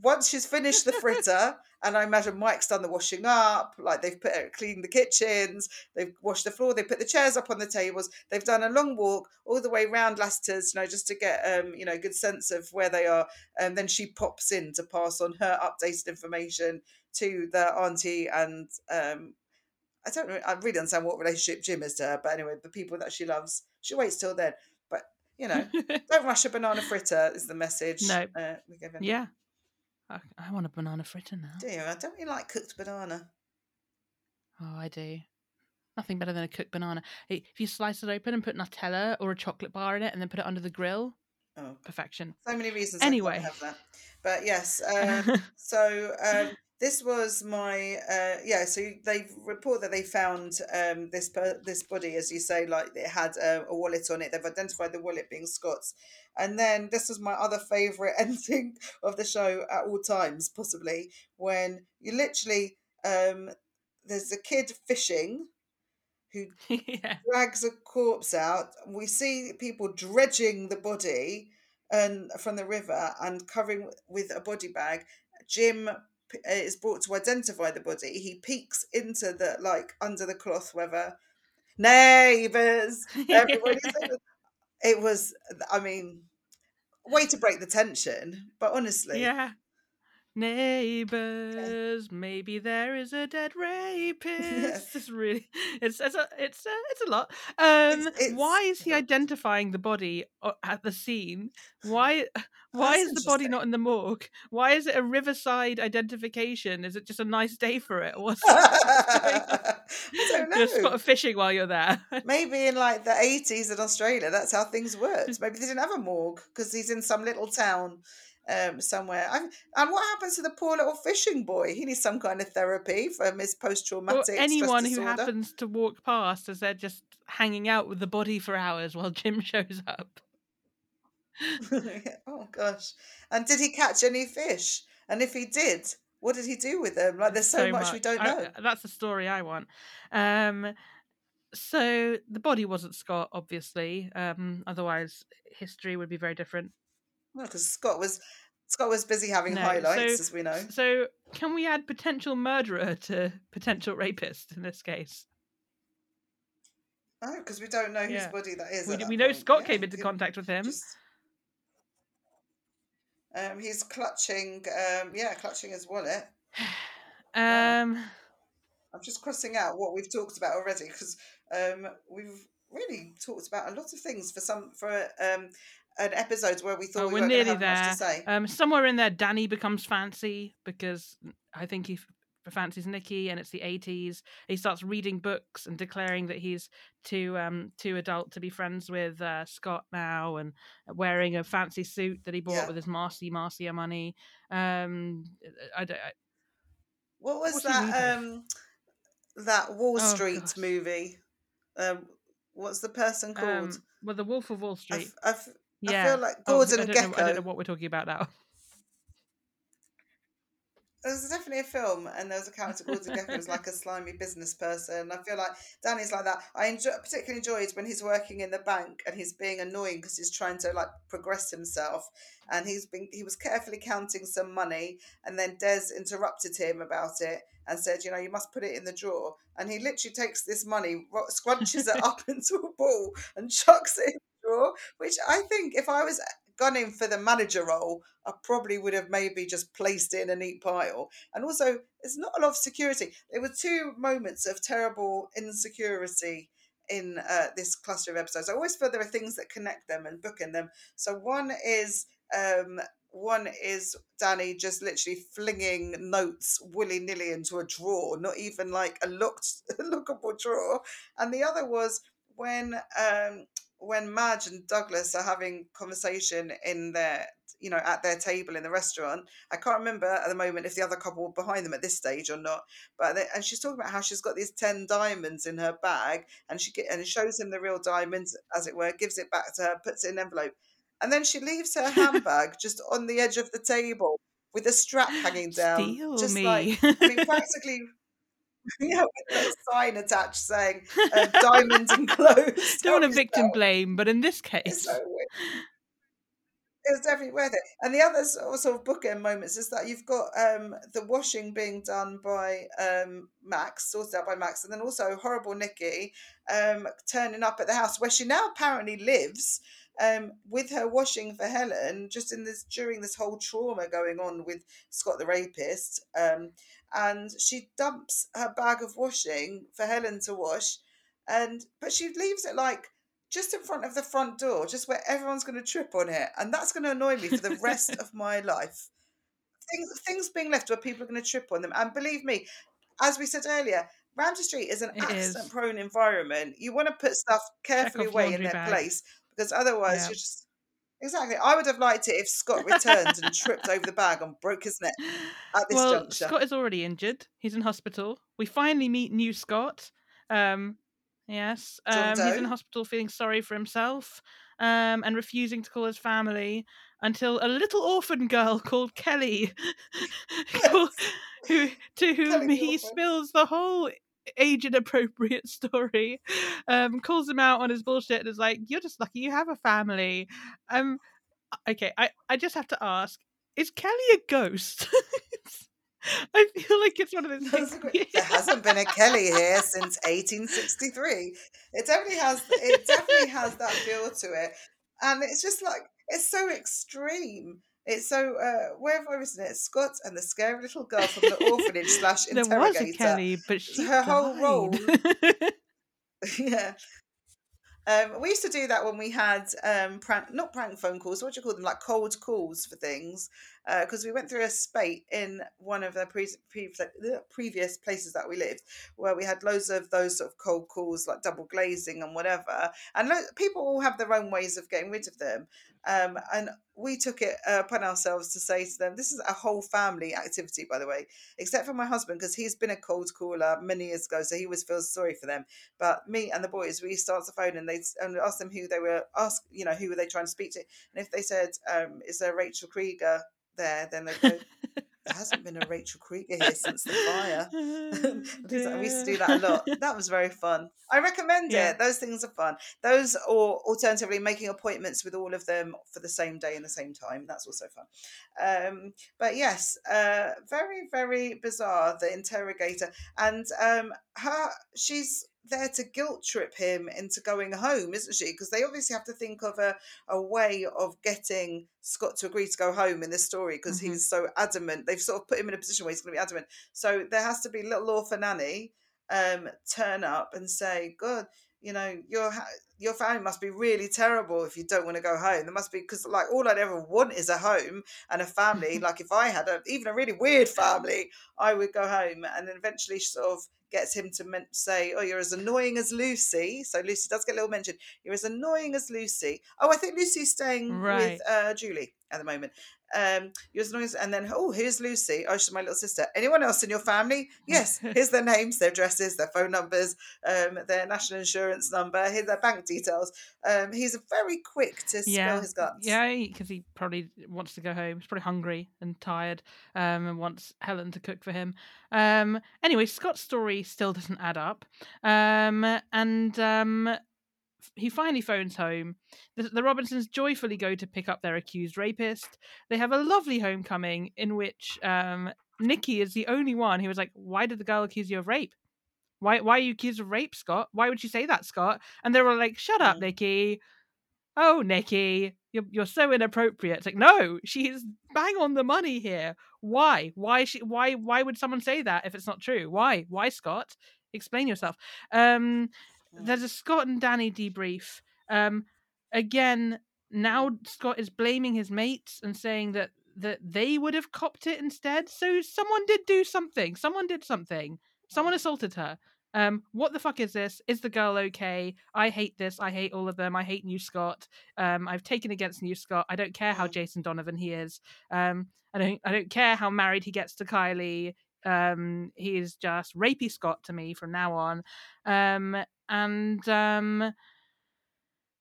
once she's finished the fritter, and I imagine Mike's done the washing up, like they've put cleaned the kitchens, they've washed the floor, they put the chairs up on the tables, they've done a long walk all the way round Lassiter's, you know, just to get um, you know, a good sense of where they are. And then she pops in to pass on her updated information to the auntie and um I don't know, I really understand what relationship Jim is to her, but anyway, the people that she loves, she waits till then. But you know, don't rush a banana fritter is the message. No, uh, Yeah, I, I want a banana fritter now. Do you? I don't really like cooked banana. Oh, I do. Nothing better than a cooked banana. If you slice it open and put Nutella or a chocolate bar in it, and then put it under the grill, oh, perfection. So many reasons. Anyway, have that. But yes, um, so um, this was my uh, yeah. So they report that they found um, this this body, as you say, like it had a, a wallet on it. They've identified the wallet being Scott's, and then this was my other favorite ending of the show at all times, possibly when you literally um, there's a kid fishing who yeah. drags a corpse out. We see people dredging the body and from the river and covering with a body bag. Jim Uh, is brought to identify the body. He peeks into the like under the cloth, whether neighbors, it was i mean way to break the tension but honestly yeah neighbors maybe there is a dead rapist. It's just really it's it's a it's a, it's a lot. Um it's, it's, why is he identifying the body at the scene? Why why is the body not in the morgue? Why is it a riverside identification? Is it just a nice day for it? What's I don't know. just got fishing while you're there. Maybe in like the 80s in australia that's how things worked. Maybe they didn't have a morgue because he's in some little town um, somewhere. I'm, and what happens to the poor little fishing boy? He needs some kind of therapy from his post traumatic. anyone who happens to walk past as they're just hanging out with the body for hours while Jim shows up. oh gosh! And did he catch any fish? And if he did, what did he do with them? Like, there's so, so much, much, we don't know. I, that's the story I want. Um, so the body wasn't Scott, obviously. Um, otherwise, history would be very different. Well, because Scott was Scott was busy having no, highlights, so, as we know. So, can we add potential murderer to potential rapist in this case? Oh, because we don't know yeah. whose body that is. We, we know point. Scott yeah, came into contact with him. Just, um, he's clutching, um, yeah, clutching his wallet. um, I'm just crossing out what we've talked about already because um, we've really talked about a lot of things for some for um an episode where we thought oh, we are nearly there. Um, somewhere in there, Danny becomes fancy because I think he fancies Nikki, and it's the eighties. He starts reading books and declaring that he's too um too adult to be friends with uh, Scott now, and wearing a fancy suit that he bought yeah. with his Marcy Marcia money. Um, I don't. I, what was what that? Um, that Wall oh, Street gosh. movie. Um, what's the person called? Um, well, the Wolf of Wall Street. I, f- I, f- yeah. I feel like Gordon oh, I Gekko. Know, I don't know what we're talking about now. There's definitely a film, and there was a character called Gekko was like a slimy business person. I feel like Danny's like that. I enjoy, particularly enjoyed when he's working in the bank and he's being annoying because he's trying to like progress himself, and he's been he was carefully counting some money, and then Des interrupted him about it and said, you know, you must put it in the drawer, and he literally takes this money, scrunches it up into a ball, and chucks it in. Which I think, if I was gone in for the manager role, I probably would have maybe just placed it in a neat pile. And also, there's not a lot of security. There were two moments of terrible insecurity in uh, this cluster of episodes. I always feel there are things that connect them and bookend them. So one is um, one is Danny just literally flinging notes willy nilly into a drawer, not even like a looked lookable drawer, and the other was when um, when Madge and Douglas are having conversation in their, you know, at their table in the restaurant. I can't remember at the moment if the other couple were behind them at this stage or not. But they, and she's talking about how she's got these ten diamonds in her bag, and she get, and shows him the real diamonds, as it were, gives it back to her, puts it in an envelope, and then she leaves her handbag just on the edge of the table with a strap hanging down, Steal just me. like I mean, practically yeah, with a sign attached saying uh, diamonds and clothes. Don't want to victim blame, but in this case. It's, so it's definitely worth it. And the other sort of bookend moments is that you've got um, the washing being done by um, Max, sorted out by Max, and then also horrible Nikki um, turning up at the house where she now apparently lives. Um, with her washing for Helen, just in this during this whole trauma going on with Scott the rapist, um, and she dumps her bag of washing for Helen to wash, and but she leaves it like just in front of the front door, just where everyone's going to trip on it, and that's going to annoy me for the rest of my life. Things things being left where people are going to trip on them, and believe me, as we said earlier, Ramsay Street is an accident-prone environment. You want to put stuff carefully away in their bag. place because otherwise yeah. you're just Exactly. I would have liked it if Scott returned and tripped over the bag and broke his neck at this well, juncture. Scott is already injured. He's in hospital. We finally meet new Scott. Um, yes. Um, he's in hospital feeling sorry for himself um, and refusing to call his family until a little orphan girl called Kelly, yes. who, to whom Kelly he spills the whole age inappropriate story um calls him out on his bullshit and is like you're just lucky you have a family um okay i i just have to ask is kelly a ghost I feel like it's one of those things. There hasn't been a Kelly here since 1863. It definitely has. It definitely has that feel to it, and it's just like it's so extreme. It's so uh, where have I written it? Scott and the scary little girl from the orphanage slash interrogator. There was a Kelly, but she her died. whole role. yeah, um, we used to do that when we had um, prank, not prank phone calls. What do you call them? Like cold calls for things, because uh, we went through a spate in one of the pre- pre- previous places that we lived, where we had loads of those sort of cold calls, like double glazing and whatever. And lo- people all have their own ways of getting rid of them. Um, and we took it uh, upon ourselves to say to them, this is a whole family activity, by the way, except for my husband, because he's been a cold caller many years ago, so he always feels sorry for them. But me and the boys, we answer the phone and they and ask them who they were ask, you know, who were they trying to speak to, and if they said, um, "Is there Rachel Creeger there?" Then they go, there hasn't been a Rachel Creeger here since the fire. we used to do that a lot. That was very fun. I recommend yeah. it. Those things are fun. Those, or alternatively, making appointments with all of them for the same day and the same time. That's also fun. Um, but yes, uh, very, very bizarre. The interrogator and um, her, she's there to guilt trip him into going home, isn't she? Because they obviously have to think of a, a way of getting Scott to agree to go home in this story because mm-hmm. he's so adamant. They've sort of put him in a position where he's going to be adamant. So there has to be little orphan Annie um, turn up and say, God, you know, your your family must be really terrible if you don't want to go home. There must be because like all I'd ever want is a home and a family. like if I had a even a really weird family, I would go home. And then eventually, sort of gets him to say, "Oh, you're as annoying as Lucy." So Lucy does get a little mention. You're as annoying as Lucy. Oh, I think Lucy's staying right. with uh, Julie at the moment. Um, you're as as, and then oh, here's Lucy. Oh, she's my little sister. Anyone else in your family? Yes. Here's their names, their addresses, their phone numbers, um, their national insurance number. Here's their bank details. Um, he's very quick to spill yeah. his guts. Yeah, because he probably wants to go home. He's probably hungry and tired, um, and wants Helen to cook for him. Um, anyway, Scott's story still doesn't add up, um, and um, he finally phones home. The, the, Robinsons joyfully go to pick up their accused rapist. They have a lovely homecoming in which um, Nikki is the only one who was like, "Why did the girl accuse you of rape? Why why are you accused of rape, Scott? Why would you say that, Scott?" And they were like, "Shut up, mm. Nikki." Oh, Nikki, you're you're so inappropriate. It's like, no, she's bang on the money here. Why? Why she? Why? Why would someone say that if it's not true? Why? Why, Scott? Explain yourself. Um, there's a Scott and Danny debrief. Um, again, now Scott is blaming his mates and saying that that they would have copped it instead. So someone did do something. Someone did something. Someone assaulted her. Um, what the fuck is this? Is the girl okay? I hate this. I hate all of them. I hate New Scott. Um, I've taken against New Scott. I don't care how Jason Donovan he is. Um, I don't. I don't care how married he gets to Kylie. Um, he is just rapey Scott to me from now on. And um,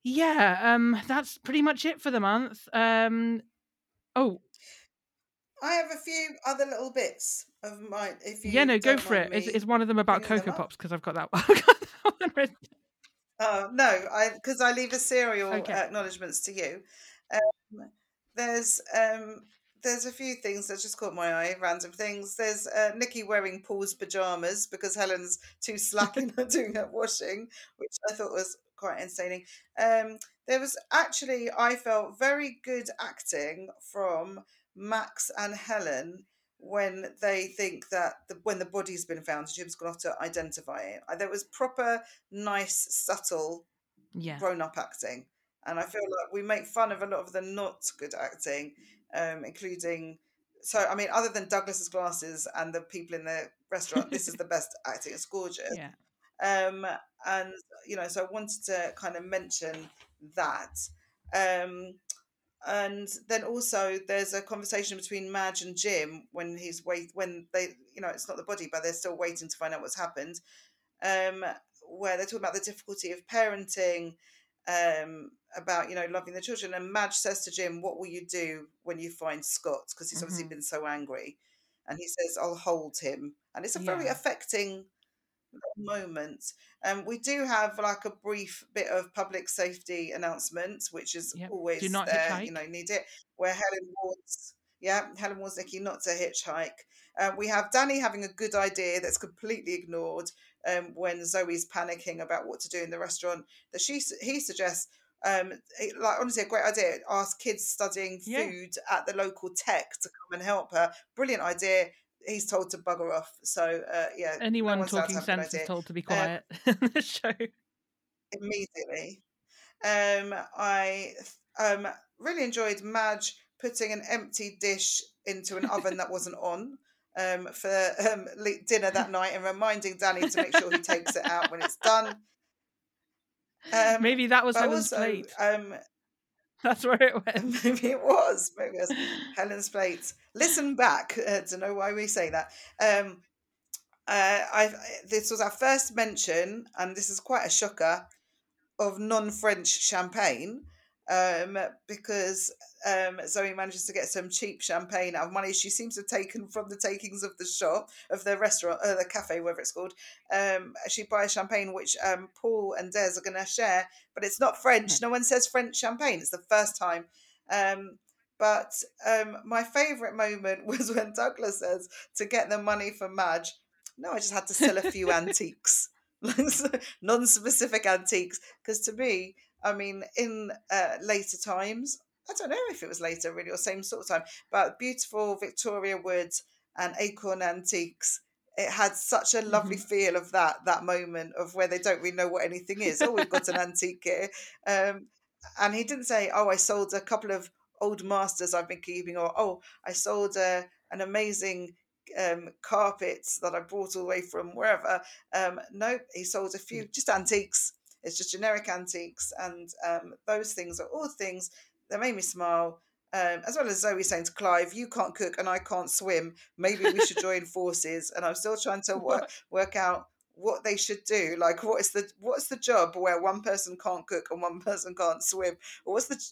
yeah, um, that's pretty much it for the month. Um, oh, I have a few other little bits of mine. If you yeah, no, go for it. Is, is one of them about Coco Pops? Because I've got that one. Oh no, I because I leave a cereal okay. acknowledgements to you. Um, there's um, there's a few things that just caught my eye, random things. There's uh, Nikki wearing Paul's pajamas because Helen's too slack in doing her washing, which I thought was quite entertaining. Um, there was actually, I felt very good acting from Max and Helen when they think that the, when the body's been found, Jim's gone off to identify it. There was proper, nice, subtle, yeah. grown-up acting, and I feel like we make fun of a lot of the not good acting um, including. So, I mean, other than Douglas's glasses and the people in the restaurant, this is the best acting. It's gorgeous. Yeah. Um, and you know, so I wanted to kind of mention that. Um, and then also there's a conversation between Madge and Jim when he's wait when they you know it's not the body but they're still waiting to find out what's happened um where they're talking about the difficulty of parenting um, about you know loving the children. And Madge says to Jim, "What will you do when you find Scott?" Because he's mm-hmm. obviously been so angry, and he says, "I'll hold him." And it's a very affecting moment. Um, we do have like a brief bit of public safety announcement, which is yep. always there. Hitchhike. You know, need it. Where Helen warns, yeah, Helen warns Nikki not to hitchhike. Uh, we have Danny having a good idea that's completely ignored um, when Zoe's panicking about what to do in the restaurant. That she he suggests um like honestly a great idea ask kids studying food yeah. at the local tech to come and help her. Brilliant idea. He's told to bugger off. So uh yeah anyone no talking sense is told to be um, quiet um, in the show. immediately. Um i um really enjoyed madge putting an empty dish into an oven that wasn't on um, for um, dinner that night and reminding Danny to make sure he takes it out when it's done. Um, maybe that was Helen's also, plate. Um, That's where it went. Maybe it was. Maybe it was Helen's plate. Listen back uh, to know why we say that. Um, uh, I this was our first mention, and this is quite a shocker, of non-French champagne um, because um, Zoe manages to get some cheap champagne out of money she seems to have taken from the takings of the shop, of the restaurant, uh, the cafe, whatever it's called. Um, she buys champagne which um, Paul and Des are going to share, but it's not French. No one says French champagne. It's the first time. Um, but um, my favourite moment was when Douglas says to get the money for Madge, no, I just had to sell a few antiques, non specific antiques. Because to me, I mean, in uh, later times, I don't know if it was later really or same sort of time, but beautiful Victoria wood and acorn antiques it had such a lovely Mhm. feel of that that moment of where they don't really know what anything is. Oh, we've got an antique here. Um, and he didn't say, "Oh, I sold a couple of old masters I've been keeping," or "Oh, I sold a, an amazing um, carpets that I brought all the way from wherever." Um, no, he sold a few just antiques. It's just generic antiques, and um, those things are all things that made me smile. Um, as well as Zoe saying to Clive, "You can't cook and I can't swim. Maybe we should join forces." And I'm still trying to work work out what they should do. Like, what is the what's the job where one person can't cook and one person can't swim? Or what's the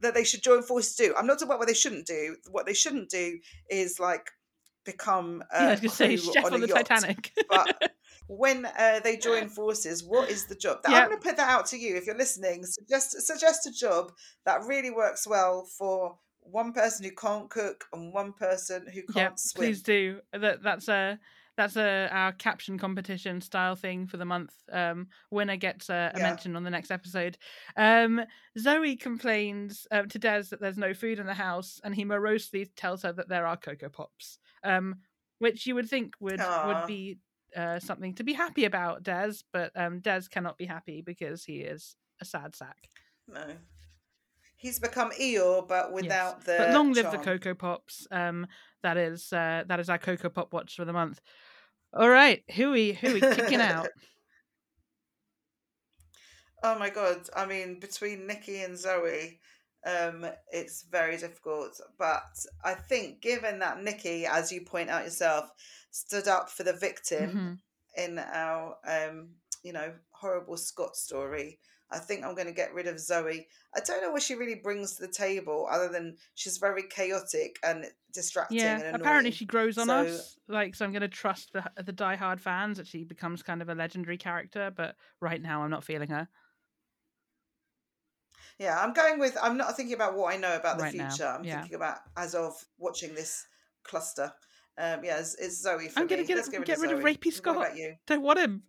that they should join forces do? I'm not talking about what they shouldn't do. What they shouldn't do is like become yeah, I a was gonna say chef on, on, a the yacht. Titanic. But when uh, they join forces, what is the job? That- Yeah. I'm going to put that out to you if you're listening. Suggest suggest a job that really works well for one person who can't cook and one person who can't yeah, swim. please do. That that's a that's a our caption competition style thing for the month. Um, winner gets a, a Yeah. mention on the next episode. Um, Zoe complains um, to Des that there's no food in the house, and he morosely tells her that there are Coco Pops. Um, which you would think would Aw. would be uh, something to be happy about, Des, but um, Des cannot be happy because he is a sad sack. No. He's become Eeyore, but without the. but long live the Coco Pops um that is uh that is our Coco Pop watch for the month all right who we who we kicking out Oh my god! I mean, between Nikki and Zoe, um, it's very difficult. But I think, given that Nikki, as you point out yourself, stood up for the victim Mhm. in our, um, you know, horrible Scott story, I think I'm going to get rid of Zoe. I don't know what she really brings to the table, other than she's very chaotic and distracting. yeah and apparently she grows on So- us like so i'm going to trust the the diehard fans that she becomes kind of a legendary character but right now i'm not feeling her Yeah, I'm going with. I'm not thinking about what I know about the Right now, future. I'm yeah. thinking about as of watching this cluster. Um, yeah, it's, it's Zoe for I'm gonna me. get- rid, get of, rid of. Rapey Scott. don't want him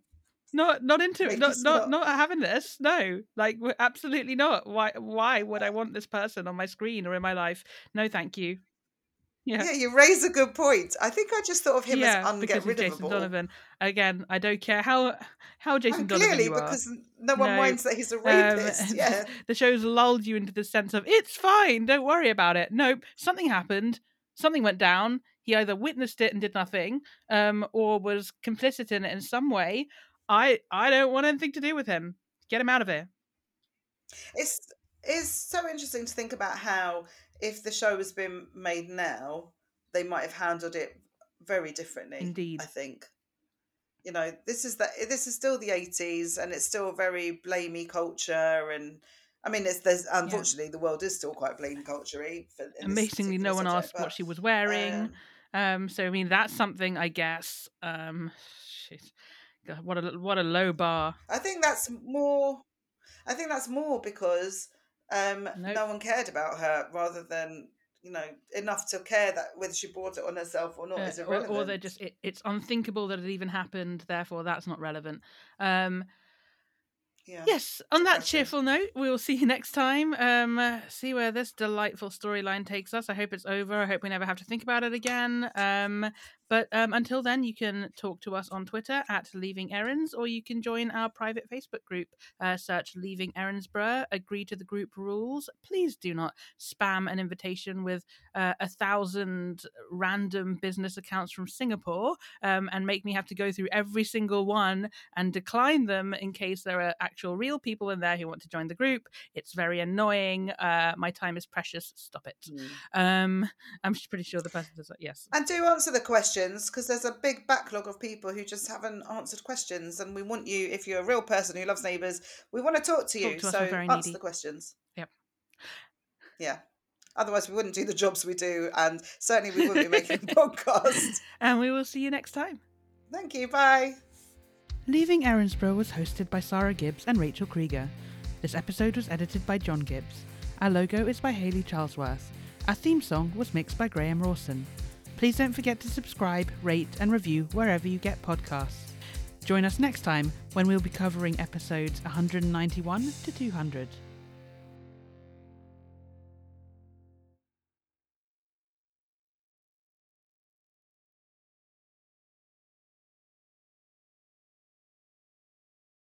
not not into it Maybe not it's not not- not having this no like absolutely not why why would i want this person on my screen or in my life no thank you yeah Yeah, you raise a good point. I think I just thought of him yeah, as unget rid Jason of Donovan. Again, I don't care how how Jason And Donovan clearly, because no one No. minds that he's a Um, rapist. yeah, the show's lulled you into the sense of it's fine, don't worry about it. Nope, something happened, something went down. He either witnessed it and did nothing, um, or was complicit in it in some way. I I don't want anything to do with him. Get him out of here. it's it's so interesting to think about how if the show has been made now, they might have handled it very differently. Indeed. I think. You know, this is that this is still the eighties, and it's still a very blamey culture, and I mean, it's there's unfortunately the world is still quite blame culture-y. For, in this Amazingly, no one subject, asked what she was wearing. um, Um, so I mean that's something I guess. Um, shit. God, what a what a low bar. I think that's more. I think that's more because um, Nope. no one cared about her, rather than you know enough to care that whether she brought it on herself or not Uh, is or, irrelevant. or they're just it, it's unthinkable that it even happened therefore that's not relevant um yeah. yes on that cheerful note we will see you next time um uh, see where this delightful storyline takes us i hope it's over i hope we never have to think about it again um but um, until then you can talk to us on twitter at leaving Erins or you can join our private facebook group uh, search leaving Erinsborough agree to the group rules please do not spam an invitation with uh, a thousand random business accounts from singapore um, and make me have to go through every single one and decline them in case there are actual real people in there who want to join the group. It's very annoying. Uh, my time is precious. Stop it. Mm. Um, I'm pretty sure the person does that. Yes. And do answer the questions because there's a big backlog of people who just haven't answered questions, and we want you, if you're a real person who loves neighbours, we want to talk to you. to so answer needy. the questions. Yep. Yeah. Otherwise, we wouldn't do the jobs we do, and certainly we wouldn't be making a podcast. And we will see you next time. Thank you. Bye. Leaving Erinsborough was hosted by Sara Gibbs and Rachel Creeger. This episode was edited by John Gibbs. Our logo is by Haley Charlesworth. Our theme song was mixed by Graham Rawson. Please don't forget to subscribe, rate, and review wherever you get podcasts. Join us next time when we'll be covering episodes 191 to 200.